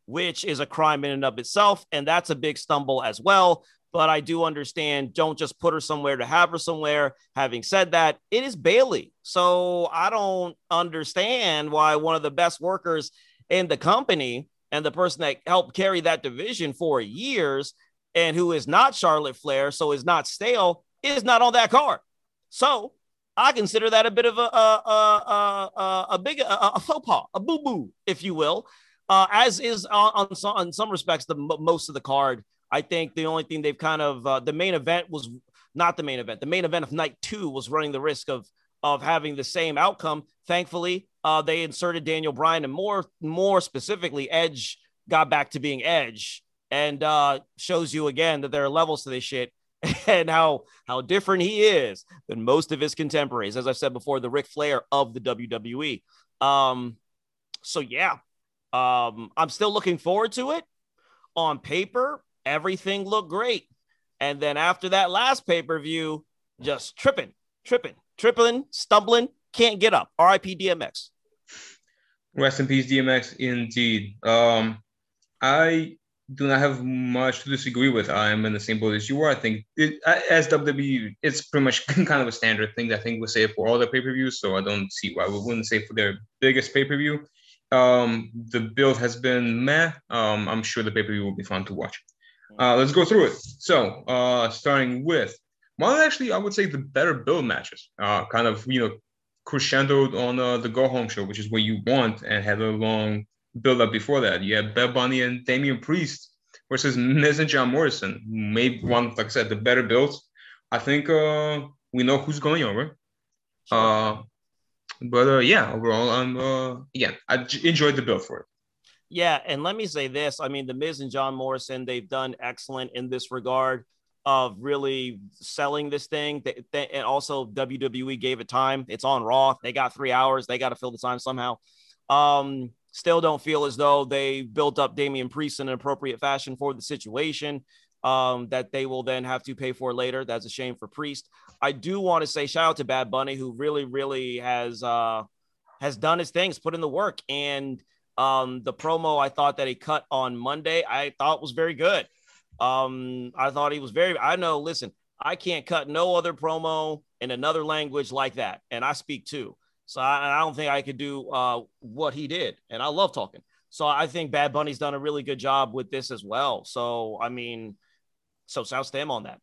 which is a crime in and of itself. And that's a big stumble as well. But I do understand don't just put her somewhere to have her somewhere. Having said that, it is Bayley. So I don't understand why one of the best workers in the company and the person that helped carry that division for years and who is not Charlotte Flair, so is not stale, is not on that card. So I consider that a bit of a a a, a, big a, a faux pas, a boo boo, if you will. Uh, as is on, on some on some respects the most of the card. I think the only thing they've kind of uh, the main event was not the main event. The main event of night two was running the risk of of having the same outcome. Thankfully, uh, they inserted Daniel Bryan, and more more specifically, Edge got back to being Edge, and uh, shows you again that there are levels to this shit and how how different he is than most of his contemporaries. As I've said before, the Ric Flair of the WWE. Um, so yeah, um, I'm still looking forward to it. On paper, everything looked great, and then after that last pay per view, just tripping, tripping, tripping, stumbling, can't get up. R.I.P. DMX. Rest in peace, DMX. Indeed. Um, I do not have much to disagree with. I'm in the same boat as you are. I think it, as WWE, it's pretty much kind of a standard thing. I think we say for all the pay per views, so I don't see why we wouldn't say for their biggest pay per view. Um, the build has been meh. Um, I'm sure the pay per view will be fun to watch. Uh, let's go through it. So, uh, starting with one, actually, I would say the better build matches. Uh, kind of you know crescendoed on uh, the Go Home show, which is what you want, and had a long build up before that. You had Bad Bunny and Damian Priest versus Miz and John Morrison. Maybe one, like I said, the better builds. I think uh, we know who's going over. Uh, but uh, yeah, overall, I'm uh, again, I j- enjoyed the build for it. Yeah, and let me say this. I mean, The Miz and John Morrison, they've done excellent in this regard of really selling this thing. They, they, and also WWE gave it time. It's on Raw. They got three hours. They got to fill the time somehow. Um, still don't feel as though they built up Damian Priest in an appropriate fashion for the situation um, that they will then have to pay for later. That's a shame for Priest. I do want to say shout out to Bad Bunny, who really, really has uh, has done his things, put in the work, and um, the promo I thought that he cut on Monday, I thought was very good. Um, I thought he was very. I know. Listen, I can't cut no other promo in another language like that, and I speak too. So I, I don't think I could do uh, what he did, and I love talking. So I think Bad Bunny's done a really good job with this as well. So I mean, so shouts to him on that.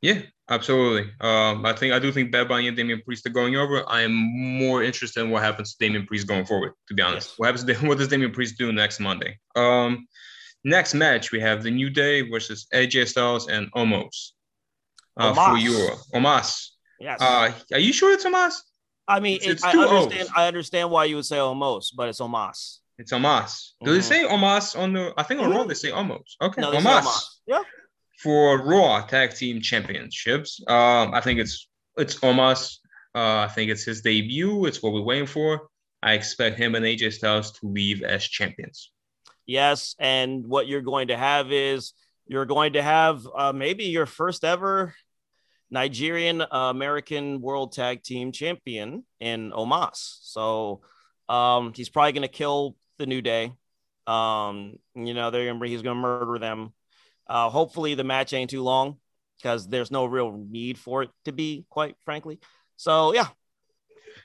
Yeah, absolutely. Um, I think I do think Bad Bunny and Damian Priest are going over. I am more interested in what happens to Damian Priest going forward. To be honest, yes. what happens? To, what does Damian Priest do next Monday? Um, next match we have the New Day versus AJ Styles and Omos. Uh, for you, Omos. Yes. Uh, are you sure it's Omos? I mean, I understand. O's. I understand why you would say almost, but it's Omos. It's Omos. Do mm-hmm. they say Omos on the? I think on mm-hmm. Raw they say almost. Okay, no. Yeah for Raw Tag Team Championships. Um, I think it's it's Omos. Uh, I think it's his debut. It's what we're waiting for. I expect him and AJ Styles to leave as champions. Yes, and what you're going to have is you're going to have uh, maybe your first ever Nigerian uh, American World Tag Team Champion in Omos. So um, he's probably going to kill the New Day. Um, you know, they're gonna, he's going to murder them. Uh, hopefully, the match ain't too long because there's no real need for it to be, quite frankly. So, yeah.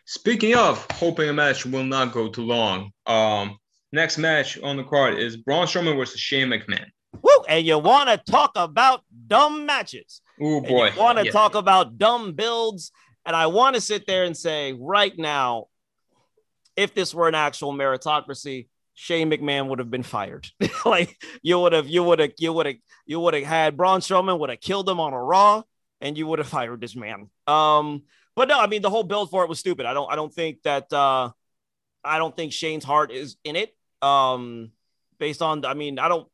Speaking of hoping a match will not go too long, um, next match on the card is Braun Strowman versus Shane McMahon. Woo! And you want to talk about dumb matches. Oh boy! want to yeah. talk about dumb builds, and I want to sit there and say right now, if this were an actual meritocracy, Shane McMahon would have been fired. like you would have, you would have, you would have, you would have had Braun Strowman would have killed him on a Raw, and you would have fired this man. Um, but no, I mean the whole build for it was stupid. I don't, I don't think that, uh, I don't think Shane's heart is in it. Um, based on, I mean, I don't,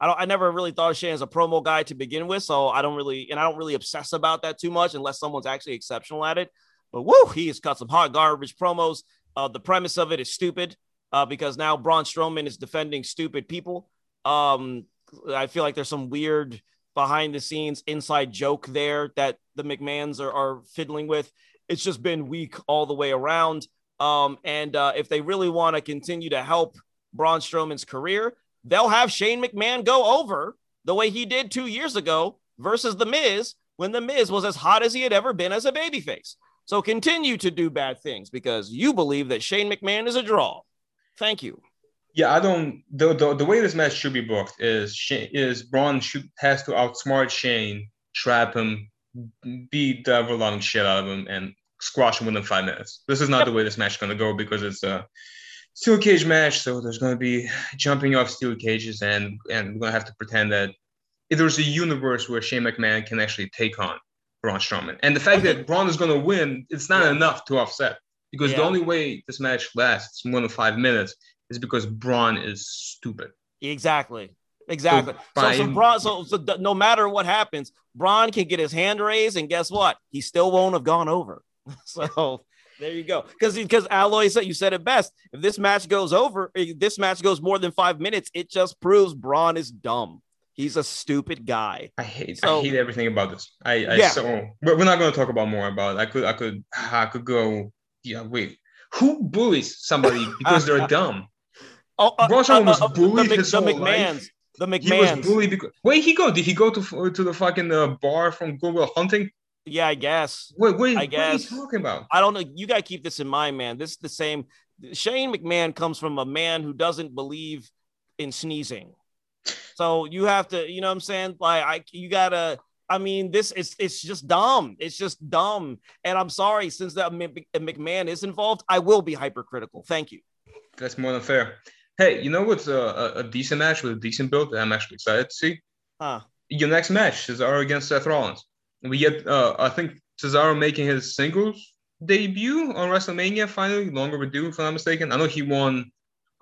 I don't, I never really thought of Shane as a promo guy to begin with, so I don't really, and I don't really obsess about that too much unless someone's actually exceptional at it. But woo, he has cut some hot garbage promos. Uh, the premise of it is stupid uh, because now Braun Strowman is defending stupid people. Um, I feel like there's some weird behind the scenes inside joke there that the McMahons are, are fiddling with. It's just been weak all the way around. Um, and uh, if they really want to continue to help Braun Strowman's career, they'll have Shane McMahon go over the way he did two years ago versus The Miz when The Miz was as hot as he had ever been as a babyface. So continue to do bad things because you believe that Shane McMahon is a draw. Thank you. Yeah, I don't. The, the, the way this match should be booked is Shane, is Braun should, has to outsmart Shane, trap him, beat the ever shit out of him, and squash him within five minutes. This is not yep. the way this match is going to go because it's a steel cage match. So there's going to be jumping off steel cages, and and we're going to have to pretend that there's a universe where Shane McMahon can actually take on Braun Strowman, and the fact that Braun is going to win, it's not yeah. enough to offset because yeah. the only way this match lasts more than five minutes is because Braun is stupid. Exactly. Exactly. So, so, so Braun, so, so no matter what happens, Braun can get his hand raised, and guess what? He still won't have gone over. so there you go. Because because Alloy said you said it best. If this match goes over, if this match goes more than five minutes, it just proves Braun is dumb. He's a stupid guy. I hate so, I hate everything about this. I, I yeah. so we're not going to talk about more about it. I could I could I could go yeah, wait. Who bullies somebody because they're dumb? Oh, uh, Braun uh, was uh, bullied the, his the whole McMahons. Life. The McMahons. He was bullied because. Where he go? Did he go to to the fucking uh, bar from Good Will Hunting? Yeah, I guess. Wait, wait. I guess. What are you talking about? I don't know. You got to keep this in mind, man. This is the same. Shane McMahon comes from a man who doesn't believe in sneezing. So you have to, you know what I'm saying? Like I you gotta I mean, this is it's just dumb. It's just dumb. And I'm sorry, since that McMahon is involved, I will be hypercritical. Thank you. That's more than fair. Hey, you know what's a, a decent match with a decent build that I'm actually excited to see? Huh. Your next match, is Cesaro against Seth Rollins. We get, uh, I think Cesaro making his singles debut on WrestleMania finally, longer overdue, if I'm not mistaken. I know he won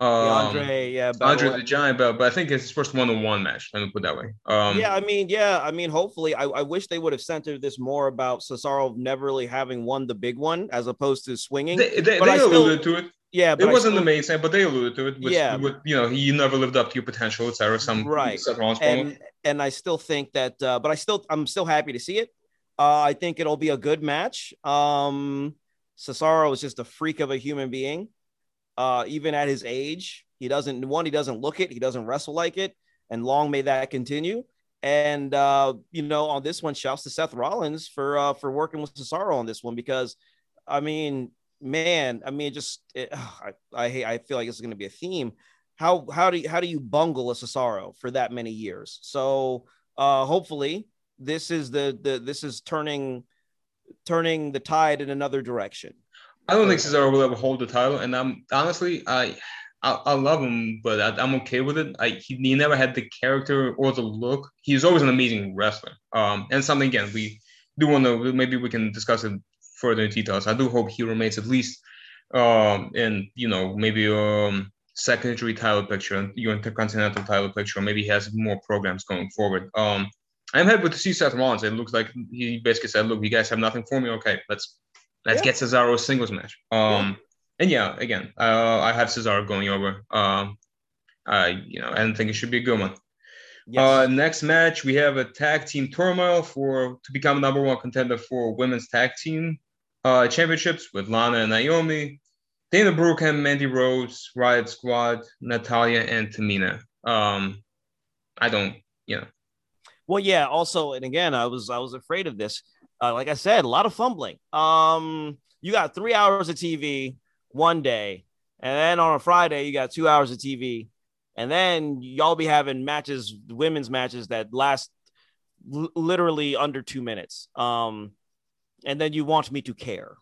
Um, Andre, yeah, Andre the Giant belt, but I think it's his first one-on-one match. Let me put it that way. Um, yeah, I mean, yeah, I mean, hopefully, I, I wish they would have centered this more about Cesaro never really having won the big one as opposed to swinging. they, they, But they I still- alluded to it. Yeah, but It wasn't still- the main thing, but they alluded to it. With, Yeah. with, you know, he never lived up to your potential, etc. Some Right. And and I still think that, uh, but I still I'm still happy to see it. Uh, I think it'll be a good match. Um, Cesaro is just a freak of a human being. Uh, even at his age, he doesn't one he doesn't look it, he doesn't wrestle like it, and long may that continue. And uh, you know, on this one, shouts to Seth Rollins for uh, for working with Cesaro on this one because, I mean, man, I mean, just it, I I, I feel like it's going to be a theme. How how do you, how do you bungle a Cesaro for that many years? So uh, hopefully this is the the this is turning turning the tide in another direction. I don't think Cesaro will ever hold the title, and I'm honestly, I, I, I love him, but I, I'm okay with it. I he, he never had the character or the look. He's always an amazing wrestler. Um, and something again, we do want to maybe we can discuss it further details. I do hope he remains at least, um, in you know maybe um secondary title picture, your intercontinental title picture. Maybe he has more programs going forward. Um, I'm happy to see Seth Rollins. It looks like he basically said, "Look, you guys have nothing for me. Okay, let's let's Yeah. get Cesaro a singles match." Um, and yeah, again, uh, I have Cesaro going over. Um, I you know, I don't think it should be a good one. Yes. Uh, next match, we have a tag team turmoil for to become number one contender for women's tag team uh, championships with Lana and Naomi, Dana Brooke and Mandy Rose, Riot Squad, Natalya and Tamina. Um, I don't, you know, Well, yeah. Also, and again, I was I was afraid of this. Uh, like I said, a lot of fumbling. Um, you got three hours of TV one day, and then on a Friday you got two hours of TV, and then y'all be having matches, women's matches that last l- literally under two minutes. Um, and then you want me to care.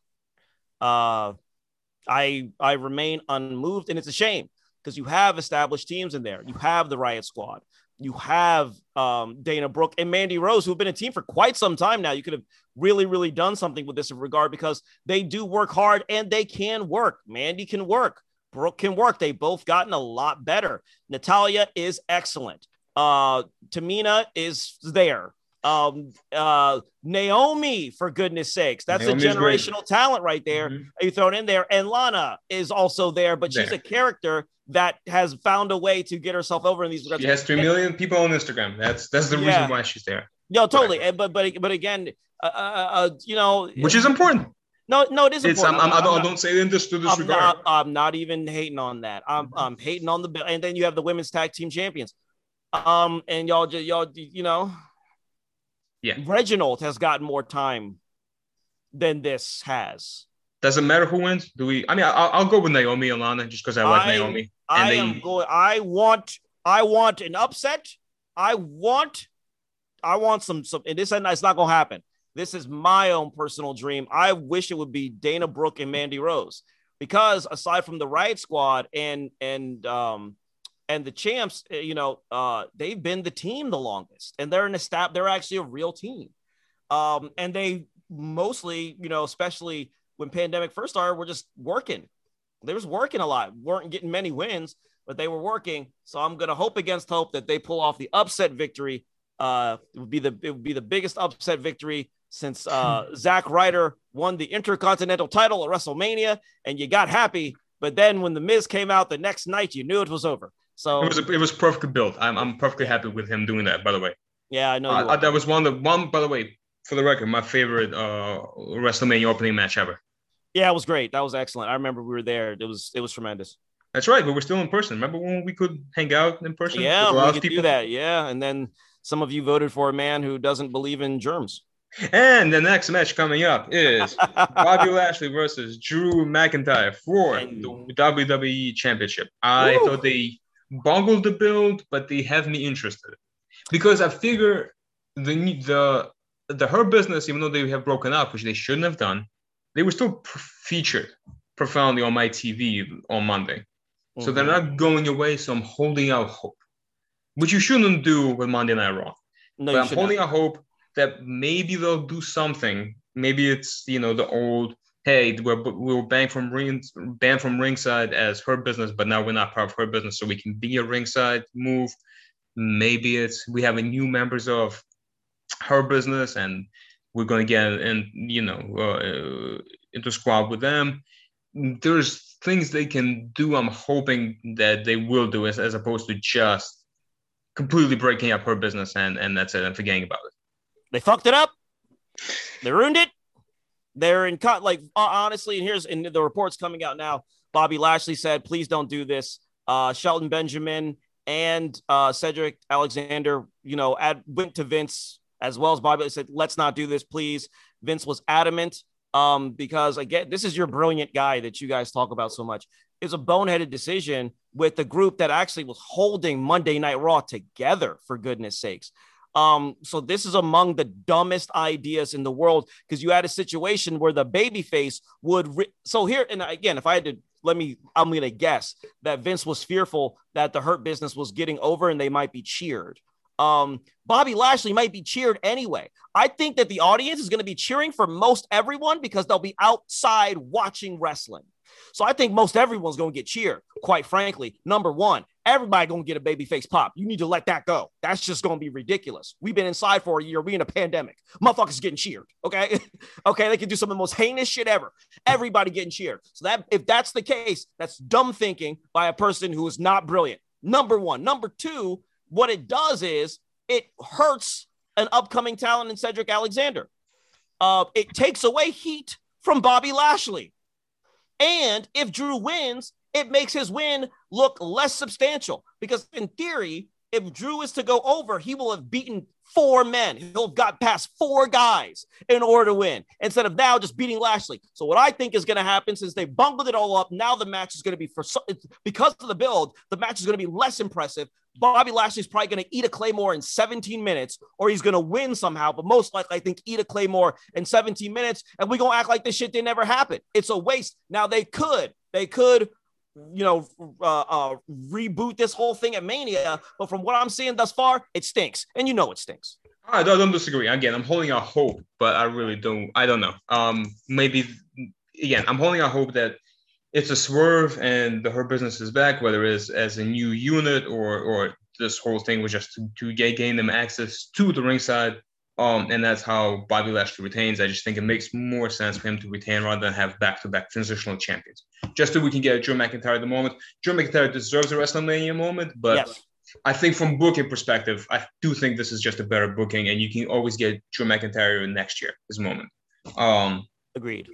Uh, I I remain unmoved, and it's a shame because you have established teams in there. You have the Riot Squad you have um, Dana Brooke and Mandy Rose, who've been a team for quite some time now. You could have really, really done something with this in regard because they do work hard and they can work. Mandy can work. Brooke can work. They both gotten a lot better. Natalya is excellent. Uh, Tamina is there. Um, uh, Naomi, for goodness sakes, that's Naomi's a great. generational talent right there Mhm. you thrown in there. And Lana is also there, but she's a character that has found a way to get herself over in these regards. she has three million people on Instagram. That's that's the Yeah. reason why she's there, No, totally. And- But but but again, uh, uh, uh, you know, which is important. no, no, it is It's I'm, important. I'm, I don't, I'm don't say in this to not, I'm not, I'm not even hating on that. I'm I'm hating on the. And then you have the women's tag team champions. Um, and y'all just y'all you know, Yeah. Reginald has gotten more time than this has. Does it matter who wins? Do we? I mean, I'll, I'll go with Naomi and Lana just because I like I- Naomi. And I they- am going. I want. I want an upset. I want. I want some. Some. And this and it's not going to happen. This is my own personal dream. I wish it would be Dana Brooke and Mandy Rose, because aside from the Riot Squad and and um and the champs, eh, you know, uh, they've been the team the longest, and they're an estab- They're actually a real team. Um, and they mostly, you know, especially when pandemic first started, were just working they was working a lot, weren't getting many wins, but they were working. So I'm gonna hope against hope that they pull off the upset victory. Uh, it would be the it would be the biggest upset victory since uh Zack Ryder won the Intercontinental title at WrestleMania, and you got happy. But then when the Miz came out the next night, you knew it was over. So it was it was perfectly built. I'm I'm perfectly happy with him doing that. By the way, yeah, I know. Uh, are. that was one of the one. By the way, for the record, my favorite uh WrestleMania opening match ever. yeah, it was great. That was excellent. I remember we were there. It was it was tremendous. That's right, but we're still in person. Remember when we could hang out in person? Yeah, with a lot we could do that. Yeah, and then some of you voted for a man who doesn't believe in germs. And the next match coming up is Bobby Lashley versus Drew McIntyre for And- the WWE Championship. I thought they bungled the build, but they have me interested because I figure the the the Hurt Business, even though they have broken up, which they shouldn't have done, they were still pr- featured profoundly on my TV on Monday. So they're not going away. So I'm holding out hope, which you shouldn't do with Monday Night Raw No, but I'm holding not. out hope that maybe they'll do something. Maybe it's you know the old hey, we're we were banned from banned from ringside as Hurt Business, but now we're not part of Hurt Business, so we can be a ringside move. Maybe it's we have a new members of Hurt Business, and we're going to get in, you know, uh, into squad with them. There's things they can do. I'm hoping that they will do as, as opposed to just completely breaking up Hurt Business and and that's it and forgetting about it. They fucked it up. They ruined it. They're in cut. Like honestly, and here's and the reports coming out now. Bobby Lashley said, "Please don't do this." Uh, Shelton Benjamin and uh, Cedric Alexander, you know, at, went to Vince as well as Bobby They said, "Let's not do this, please." Vince was adamant um, because again, this is your brilliant guy that you guys talk about so much. It's a boneheaded decision with the group that actually was holding Monday Night Raw together, for goodness sakes. Um, so this is among the dumbest ideas in the world because you had a situation where the babyface would. Re- so here and again, if I had to let me, I'm going to guess that Vince was fearful that the Hurt Business was getting over and they might be cheered. Um, Bobby Lashley might be cheered anyway. I think that the audience is going to be cheering for most everyone because they'll be outside watching wrestling. So I think most everyone's going to get cheered. Quite frankly, number one, everybody to get a baby face pop. You need to let that go. That's just to be ridiculous. We've been inside for a year. We in a pandemic. Motherfuckers getting cheered. Okay, okay, they can do some of the most heinous shit ever. Everybody getting cheered. So that if that's the case, that's dumb thinking by a person who is not brilliant. Number one. Number two, what it does is it hurts an upcoming talent in Cedric Alexander. Uh, it takes away heat from Bobby Lashley. And if Drew wins, it makes his win look less substantial because, in theory, if Drew is to go over, he will have beaten four men. He'll have got past four guys in order to win instead of now just beating Lashley. So, what I think is going to happen since they bungled it all up, now the match is going to be for because of the build, the match is going to be less impressive. Bobby Lashley's probably going to eat a Claymore in 17 minutes, or he's going to win somehow. But most likely, I think eat a Claymore in 17 minutes, and we're going to act like this shit didn't ever happen. It's a waste. Now they could, they could you know, uh, uh, reboot this whole thing at Mania. But from what I'm seeing thus far, it stinks, and you know it stinks. I don't, disagree. Again, I'm holding out hope, but I really don't. I don't know. Um, maybe again, I'm holding out hope that it's a swerve and the Hurt Business is back, whether it's as a new unit or or this whole thing was just to, to gain them access to the ringside um, and that's how Bobby Lashley retains. I just think it makes more sense for him to retain rather than have back-to-back transitional champions. Just so we can get Drew McIntyre at the moment. Drew McIntyre deserves a WrestleMania moment, but yes. I think from booking perspective, I do think this is just a better booking, and you can always get Drew McIntyre next year. This moment. Um, Agreed.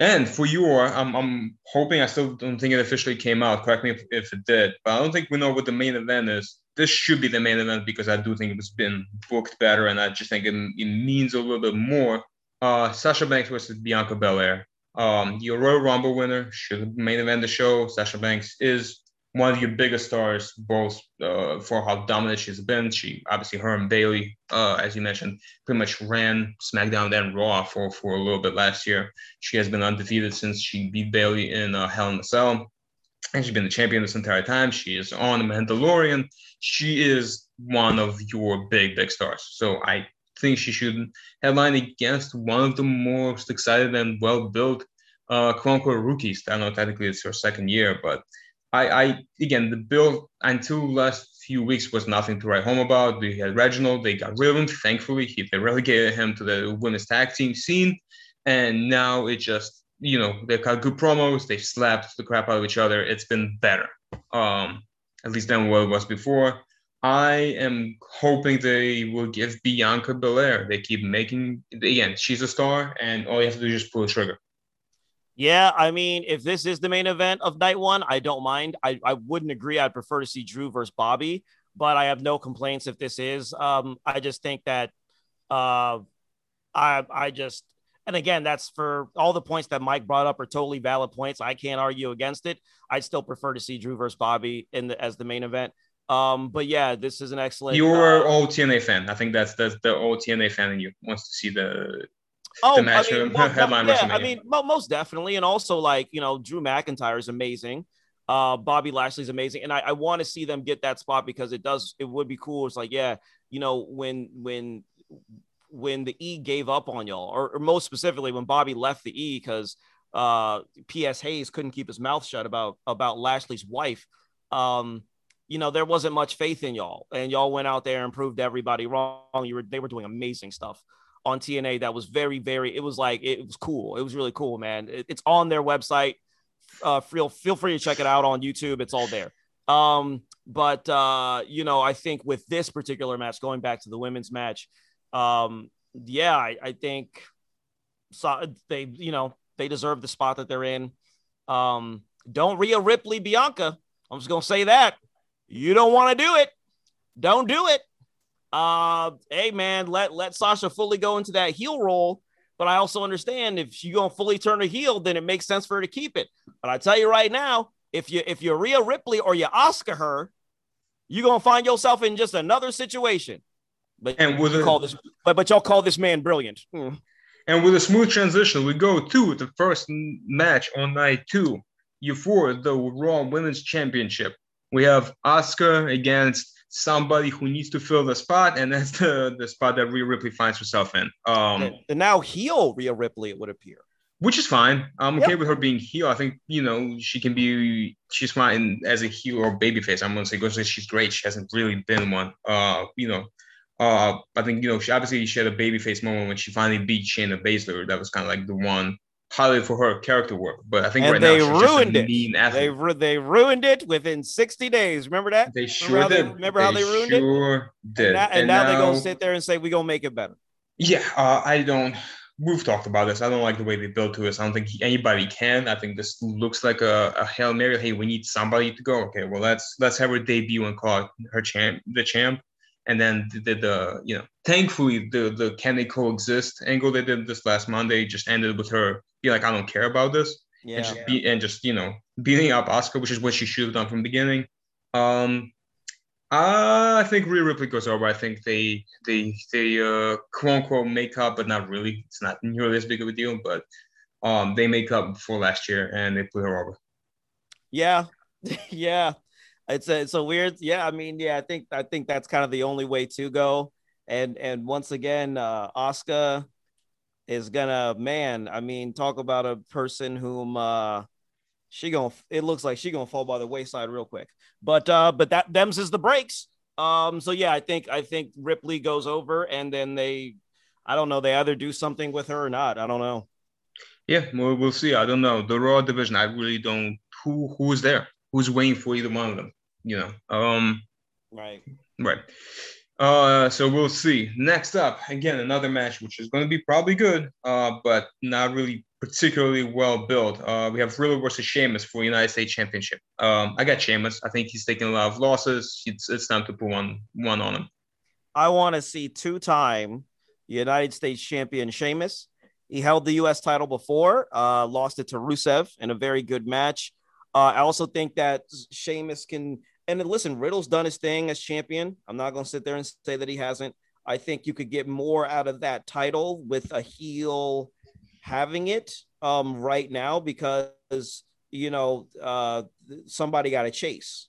And for your, I'm, I'm hoping I still don't think it officially came out. Correct me if, if it did, but I don't think we know what the main event is this should be the main event because I do think it's been booked better, and I just think it, it means a little bit more. Uh, Sasha Banks versus Bianca Belair. Um, your Royal Rumble winner should main event the show. Sasha Banks is one of your biggest stars, both uh, for how dominant she's been. She obviously her and Bayley, uh, as you mentioned, pretty much ran SmackDown and Raw for for a little bit last year. She has been undefeated since she beat Bayley in uh, Hell in a Cell and she's been the champion this entire time. She is on the Mandalorian. She is one of your big, big stars. So I think she should headline against one of the most excited and well-built uh, quote unquote rookies. I know technically it's her second year, but I, I again the build until last few weeks was nothing to write home about. They had Reginald, they got rid of him. Thankfully, he, they relegated him to the women's tag team scene, and now it just you know, they've got good promos. They've slapped the crap out of each other. It's been better, um, at least than what it was before. I am hoping they will give Bianca Belair. They keep making again. She's a star, and all you have to do is just pull the trigger. Yeah, I mean, if this is the main event of night one, I don't mind. I, I wouldn't agree. I'd prefer to see Drew versus Bobby, but I have no complaints if this is. Um, I just think that uh, I I just and again, that's for all the points that Mike brought up are totally valid points. I can't argue against it. I'd still prefer to see Drew versus Bobby in the, as the main event. Um, but yeah, this is an excellent. You're uh, old TNA fan. I think that's that's the old TNA fan in you wants to see the oh, the match I mean, well, headline yeah, I mean, most definitely, and also like you know, Drew McIntyre is amazing. Uh, Bobby Lashley's amazing, and I, I want to see them get that spot because it does. It would be cool. It's like, yeah, you know, when when when the E gave up on y'all, or, or most specifically when Bobby left the E because uh, P.S. Hayes couldn't keep his mouth shut about about Lashley's wife. Um, you know, there wasn't much faith in y'all, and y'all went out there and proved everybody wrong. You were they were doing amazing stuff on TNA that was very, very. It was like it was cool. It was really cool, man. It, it's on their website. Uh, feel feel free to check it out on YouTube. It's all there. Um, but uh, you know, I think with this particular match, going back to the women's match, um, yeah, I, I think so they, you know, they deserve the spot that they're in. Um, don't Rhea Ripley Bianca. I'm just gonna say that. You don't want to do it. Don't do it. Uh, hey man, let let Sasha fully go into that heel role. But I also understand if you gonna fully turn a heel, then it makes sense for her to keep it. But I tell you right now, if you if you're Rhea Ripley or you Oscar her, you're gonna find yourself in just another situation. But And with you a- call this, but but y'all call this man brilliant. Hmm. And with a smooth transition, we go to the first match on night two. You for the Raw Women's Championship. We have Asuka against somebody who needs to fill the spot, and that's the, the spot that Rhea Ripley finds herself in. Um, the, the now heel Rhea Ripley, it would appear. which is fine. I'm okay Yep. with her being heel. I think you know she can be. She's fine as a heel or babyface. I'm gonna say because she's great. She hasn't really been one. Uh, you know, uh, I think you know she obviously she had a babyface moment when she finally beat Shayna Baszler. That was kind of like the one highlight for her character work. But I think And right they now ruined it. They ru- they ruined it within 60 days. Remember that? They sure they- did. remember how they ruined it? sure did. And, now, and now, they're gonna sit there and say we're gonna make it better. Yeah, uh, I don't. We've talked about this. I don't like the way they built to this. I don't think anybody can. I think this looks like a, a hail mary. Hey, we need somebody to go. Okay, well let's let's have her debut and call her champ, the champ, and then the, the, the you know, thankfully the the can they coexist angle they did this last Monday just ended with her be like I don't care about this Yeah. and just be and just you know beating up Asuka, which is what she should have done from the beginning. Um, I think Rhea Ripley goes over. I think they they they uh quote unquote make up, but not really. It's not nearly as big of a deal, but um they make up for last year and they put her over. Yeah, yeah. It's a it's a weird. Yeah, I mean, yeah. I think I think that's kind of the only way to go. And and once again, uh, Asuka is gonna man. I mean, talk about a person whom uh, she gonna. It looks like she gonna fall by the wayside real quick. But uh, but that them's is the breaks. Um, so yeah, I think I think Ripley goes over, and then they, I don't know, they either do something with her or not. I don't know. Yeah, we'll, we'll see. I don't know. The Raw division, I really don't who who's there? Who's waiting for either one of them? You know. Um Right. Right. Uh, so we'll see. Next up, again, another match which is going to be probably good, uh, but not really particularly well built. Uh, we have Riddle versus Sheamus for United States Championship. Um, I got Sheamus. I think he's taking a lot of losses. It's, it's time to put one one on him. I want to see two-time United States champion Sheamus. He held the U.S. title before, uh, lost it to Rusev in a very good match. Uh, I also think that Sheamus can. And listen, Riddle's done his thing as champion. I'm not going to sit there and say that he hasn't. I think you could get more out of that title with a heel having it um, right now because you know uh, somebody got to chase,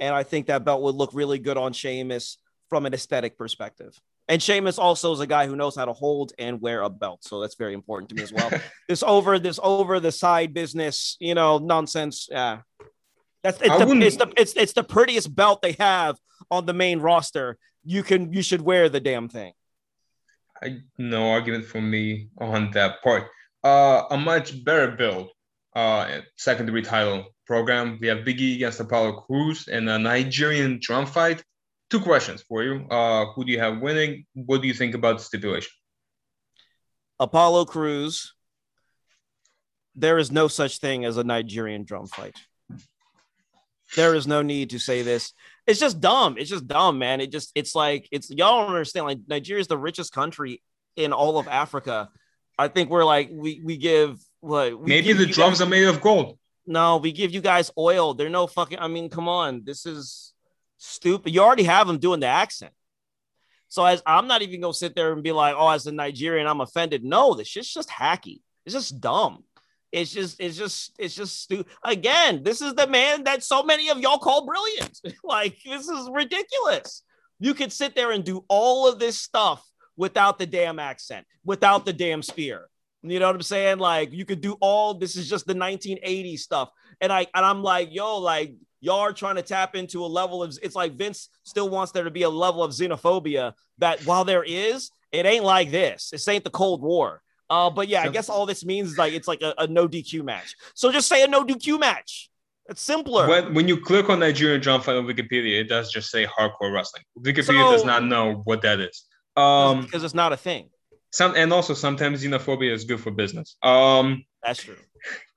and I think that belt would look really good on Sheamus from an aesthetic perspective. And Sheamus also is a guy who knows how to hold and wear a belt, so that's very important to me as well. this over this over the side business, you know, nonsense. Yeah, that's it's the, it's the it's it's the prettiest belt they have on the main roster. You can you should wear the damn thing. I no argument for me on that part. Uh, a much better build. Uh, secondary title program. We have Biggie against Apollo Crews and a Nigerian drum fight. Two questions for you. Uh, who do you have winning? What do you think about the stipulation? Apollo Crews. There is no such thing as a Nigerian drum fight. There is no need to say this. It's just dumb. It's just dumb, man. It just it's like it's y'all don't understand. Like Nigeria is the richest country in all of Africa. I think we're like we we give what we Maybe give the drums guys- are made of gold. no, we give you guys oil. They're no fucking. I mean, come on. This is stupid. You already have them doing the accent. So as I'm not even gonna sit there and be like, oh, as a Nigerian, I'm offended. No, this shit's just hacky. It's just dumb. It's just, it's just, it's just stupid. Again, this is the man that so many of y'all call brilliant. like, this is ridiculous. You could sit there and do all of this stuff without the damn accent, without the damn spear. You know what I'm saying? Like you could do all this is just the 1980s stuff. And I and I'm like, yo, like y'all are trying to tap into a level of it's like Vince still wants there to be a level of xenophobia that while there is, it ain't like this. This ain't the Cold War. Uh, but yeah, I guess all this means is like it's like a, a no DQ match. So just say a no DQ match. It's simpler. When, when you click on Nigerian Drum Fight on Wikipedia, it does just say hardcore wrestling. Wikipedia so, does not know what that is. Um, because it's not a thing. Some and also sometimes xenophobia is good for business. Um, that's true.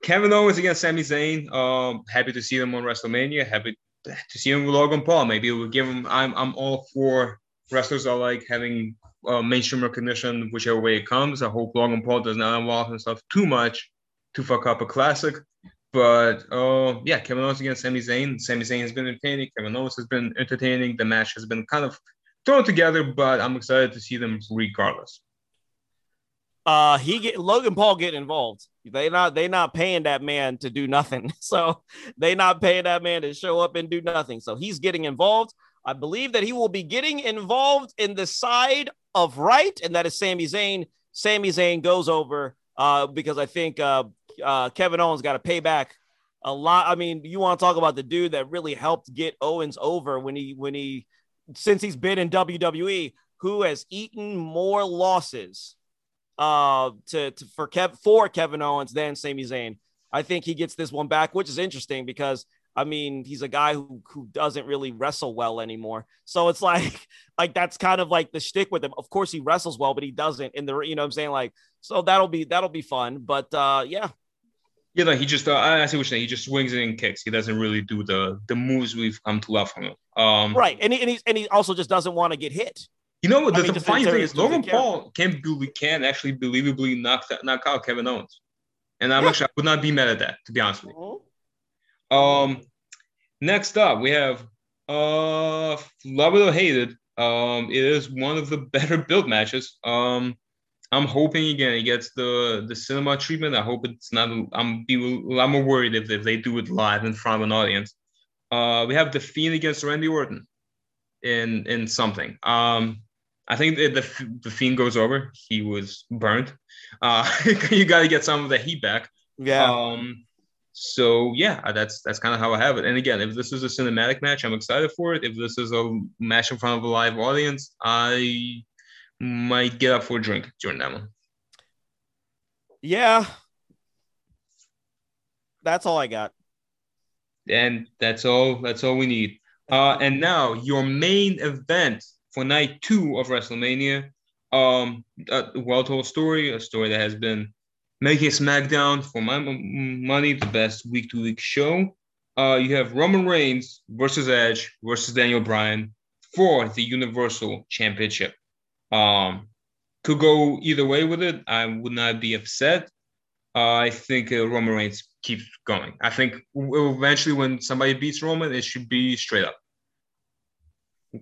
Kevin Owens against Sami Zayn. Um, happy to see them on WrestleMania. Happy to see him with Logan Paul. Maybe we'll give him. I'm I'm all for wrestlers are like having uh, mainstream recognition, whichever way it comes. I hope Logan Paul does not involve himself too much to fuck up a classic. But uh, yeah, Kevin Owens against Sami Zayn. Sami Zayn has been entertaining. Kevin Owens has been entertaining. The match has been kind of thrown together, but I'm excited to see them regardless. Uh, he get Logan Paul get involved. They not they not paying that man to do nothing. So they not paying that man to show up and do nothing. So he's getting involved. I believe that he will be getting involved in the side of right, and that is Sami Zayn. Sami Zayn goes over uh, because I think uh, uh, Kevin Owens got to pay back a lot. I mean, you want to talk about the dude that really helped get Owens over when he when he since he's been in WWE, who has eaten more losses uh, to, to for Kev for Kevin Owens than Sami Zayn. I think he gets this one back, which is interesting because I mean, he's a guy who who doesn't really wrestle well anymore. So it's like like that's kind of like the stick with him. Of course, he wrestles well, but he doesn't in the you know what I'm saying like so that'll be that'll be fun. But uh, yeah. Yeah, no, he just uh, I see what you're saying. He just swings and kicks. He doesn't really do the the moves we've come to love from him. Um, right, and he, and he and he also just doesn't want to get hit. You know what? The, mean, the funny thing is, Logan Paul can can actually believably knock that, knock out Kevin Owens, and I'm yeah. actually I would not be mad at that to be honest with you. Mm-hmm. Um, next up we have uh, love it or hate it. Um, it is one of the better built matches. Um, I'm hoping again it gets the the cinema treatment. I hope it's not. I'm be I'm more worried if, if they do it live in front of an audience. Uh, we have the Fiend against Randy Orton in in something. Um, I think the, the, the Fiend goes over. He was burnt. Uh, you got to get some of the heat back. Yeah. Um, so yeah, uh, that's that's kind of how I have it. And again, if this is a cinematic match, I'm excited for it. If this is a match in front of a live audience, I might get up for a drink during that one. Yeah. That's all I got. And that's all that's all we need. Uh, and now your main event for night two of WrestleMania. Um, a well told story, a story that has been making SmackDown for my money the best week to week show. Uh, you have Roman Reigns versus Edge versus Daniel Bryan for the Universal Championship. Um, could go either way with it. I would not be upset. Uh, I think uh, Roman Reigns keeps going. I think eventually, when somebody beats Roman, it should be straight up.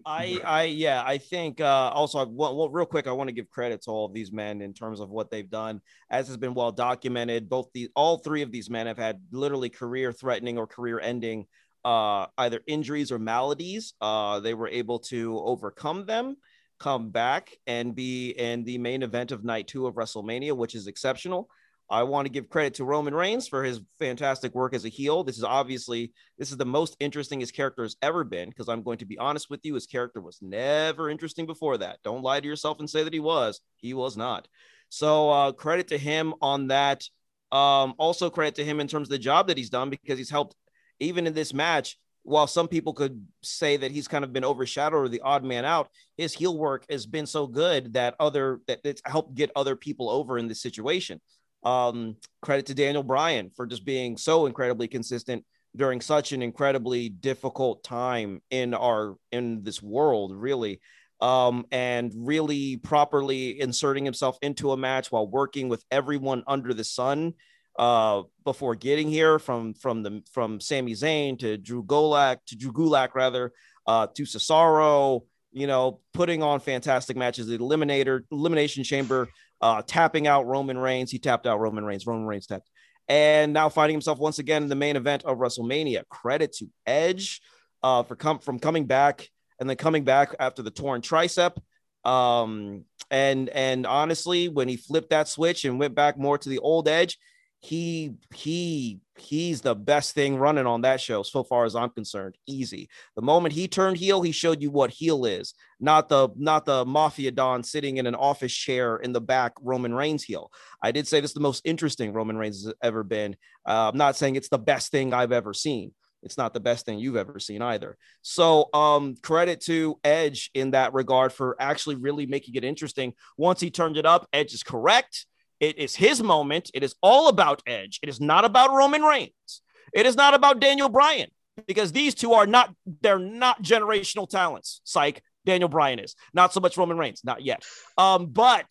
I, I, yeah, I think uh, also, well, well, real quick, I want to give credit to all of these men in terms of what they've done, as has been well documented. Both the all three of these men have had literally career threatening or career ending uh, either injuries or maladies. Uh, they were able to overcome them, come back, and be in the main event of night two of WrestleMania, which is exceptional. I want to give credit to Roman Reigns for his fantastic work as a heel. This is obviously this is the most interesting his character has ever been because I'm going to be honest with you, his character was never interesting before that. Don't lie to yourself and say that he was. He was not. So uh, credit to him on that. Um, also credit to him in terms of the job that he's done because he's helped even in this match. While some people could say that he's kind of been overshadowed or the odd man out, his heel work has been so good that other that it's helped get other people over in this situation. Um, credit to Daniel Bryan for just being so incredibly consistent during such an incredibly difficult time in our in this world, really. Um, and really properly inserting himself into a match while working with everyone under the sun uh, before getting here from from the from Sami Zayn to Drew Gulak to Drew Gulak rather uh, to Cesaro, you know, putting on fantastic matches. The Eliminator Elimination Chamber uh, tapping out Roman Reigns. He tapped out Roman Reigns. Roman Reigns tapped. And now finding himself once again in the main event of WrestleMania. Credit to Edge uh, for come from coming back and then coming back after the torn tricep. Um, And and honestly, when he flipped that switch and went back more to the old edge, he he he's the best thing running on that show so far as I'm concerned. Easy. The moment he turned heel, he showed you what heel is, not the not the mafia don sitting in an office chair in the back Roman Reigns heel. I did say this is the most interesting Roman Reigns has ever been. Uh, I'm not saying it's the best thing I've ever seen. It's not the best thing you've ever seen either. So, um, credit to Edge in that regard for actually really making it interesting. Once he turned it up, Edge is correct. It is his moment. It is all about Edge. It is not about Roman Reigns. It is not about Daniel Bryan because these two are not, they're not generational talents. Psych. Daniel Bryan is not so much Roman Reigns, not yet. Um, but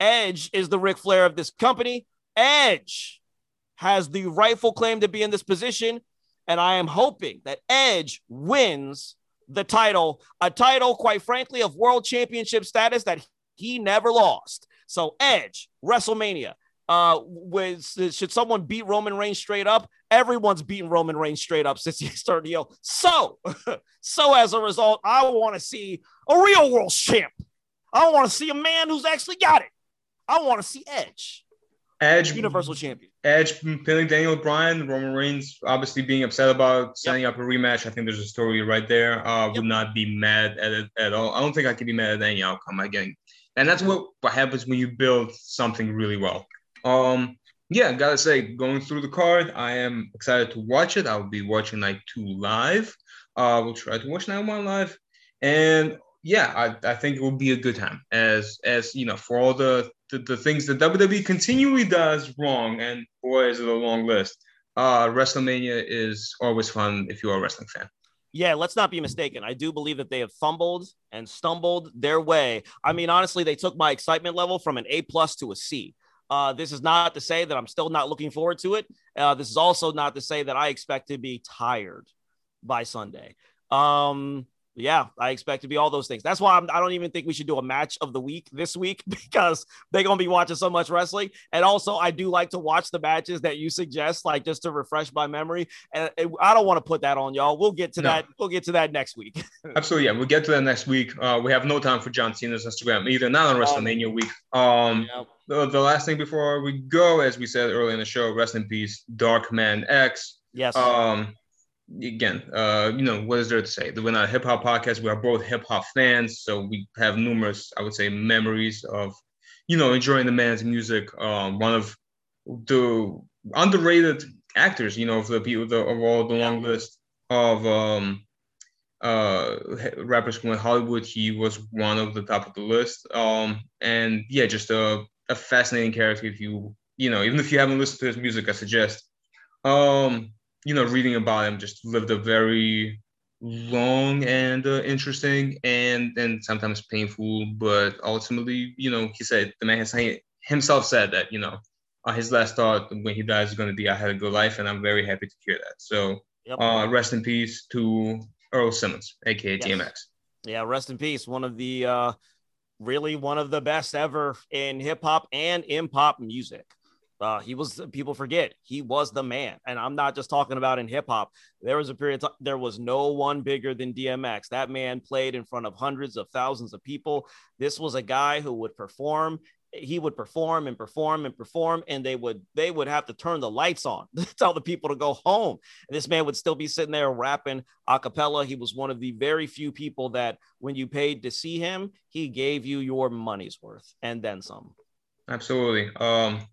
Edge is the Ric Flair of this company. Edge has the rightful claim to be in this position. And I am hoping that Edge wins the title, a title, quite frankly, of world championship status that he never lost. So, Edge, WrestleMania. Uh, with should someone beat Roman Reigns straight up? Everyone's beaten Roman Reigns straight up since he started yell. So, so as a result, I want to see a real world champ. I want to see a man who's actually got it. I want to see Edge. Edge Universal Champion. Edge pinning Daniel Bryan, Roman Reigns obviously being upset about setting yep. up a rematch. I think there's a story right there. Uh, yep. Would not be mad at it at all. I don't think I could be mad at any outcome. Again, and that's what what happens when you build something really well. Um, yeah, gotta say, going through the card, I am excited to watch it. I'll be watching night two live. Uh, we'll try to watch night one live, and yeah, I, I think it will be a good time as as you know for all the the, the things that WWE continually does wrong, and boy is it a long list. Uh, WrestleMania is always fun if you're a wrestling fan. Yeah, let's not be mistaken. I do believe that they have fumbled and stumbled their way. I mean, honestly, they took my excitement level from an A plus to a C. Uh, this is not to say that I'm still not looking forward to it. Uh, this is also not to say that I expect to be tired by Sunday. Um, yeah, I expect to be all those things. That's why I'm, I do not even think we should do a match of the week this week because they're gonna be watching so much wrestling. And also, I do like to watch the matches that you suggest, like just to refresh my memory. And I don't want to put that on y'all. We'll get to no. that. We'll get to that next week. Absolutely, yeah, we'll get to that next week. Uh, we have no time for John Cena's Instagram either. Not on um, WrestleMania um, week. Um, yeah. the, the last thing before we go, as we said earlier in the show, rest in peace, Dark Man X. Yes. Um again, uh, you know, what is there to say? We're not a hip hop podcast. We are both hip hop fans, so we have numerous, I would say, memories of, you know, enjoying the man's music. Um, one of the underrated actors, you know, of the people the, of all the long list of um, uh, rappers from Hollywood. He was one of the top of the list. Um, and yeah, just a, a fascinating character. If you, you know, even if you haven't listened to his music, I suggest. Um, you know, reading about him, just lived a very long and uh, interesting and and sometimes painful, but ultimately, you know, he said the man has himself said that you know uh, his last thought when he dies is going to be I had a good life, and I'm very happy to hear that. So, yep. uh, rest in peace to Earl Simmons, aka yes. DMX. Yeah, rest in peace. One of the uh, really one of the best ever in hip hop and in pop music. Uh, he was people forget he was the man, and I'm not just talking about in hip hop. There was a period there was no one bigger than DMX. That man played in front of hundreds of thousands of people. This was a guy who would perform. He would perform and perform and perform, and they would they would have to turn the lights on, tell the people to go home. And this man would still be sitting there rapping a cappella. He was one of the very few people that, when you paid to see him, he gave you your money's worth and then some. Absolutely. Um,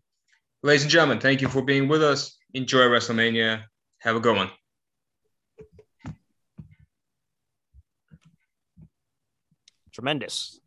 Ladies and gentlemen, thank you for being with us. Enjoy WrestleMania. Have a good one. Tremendous.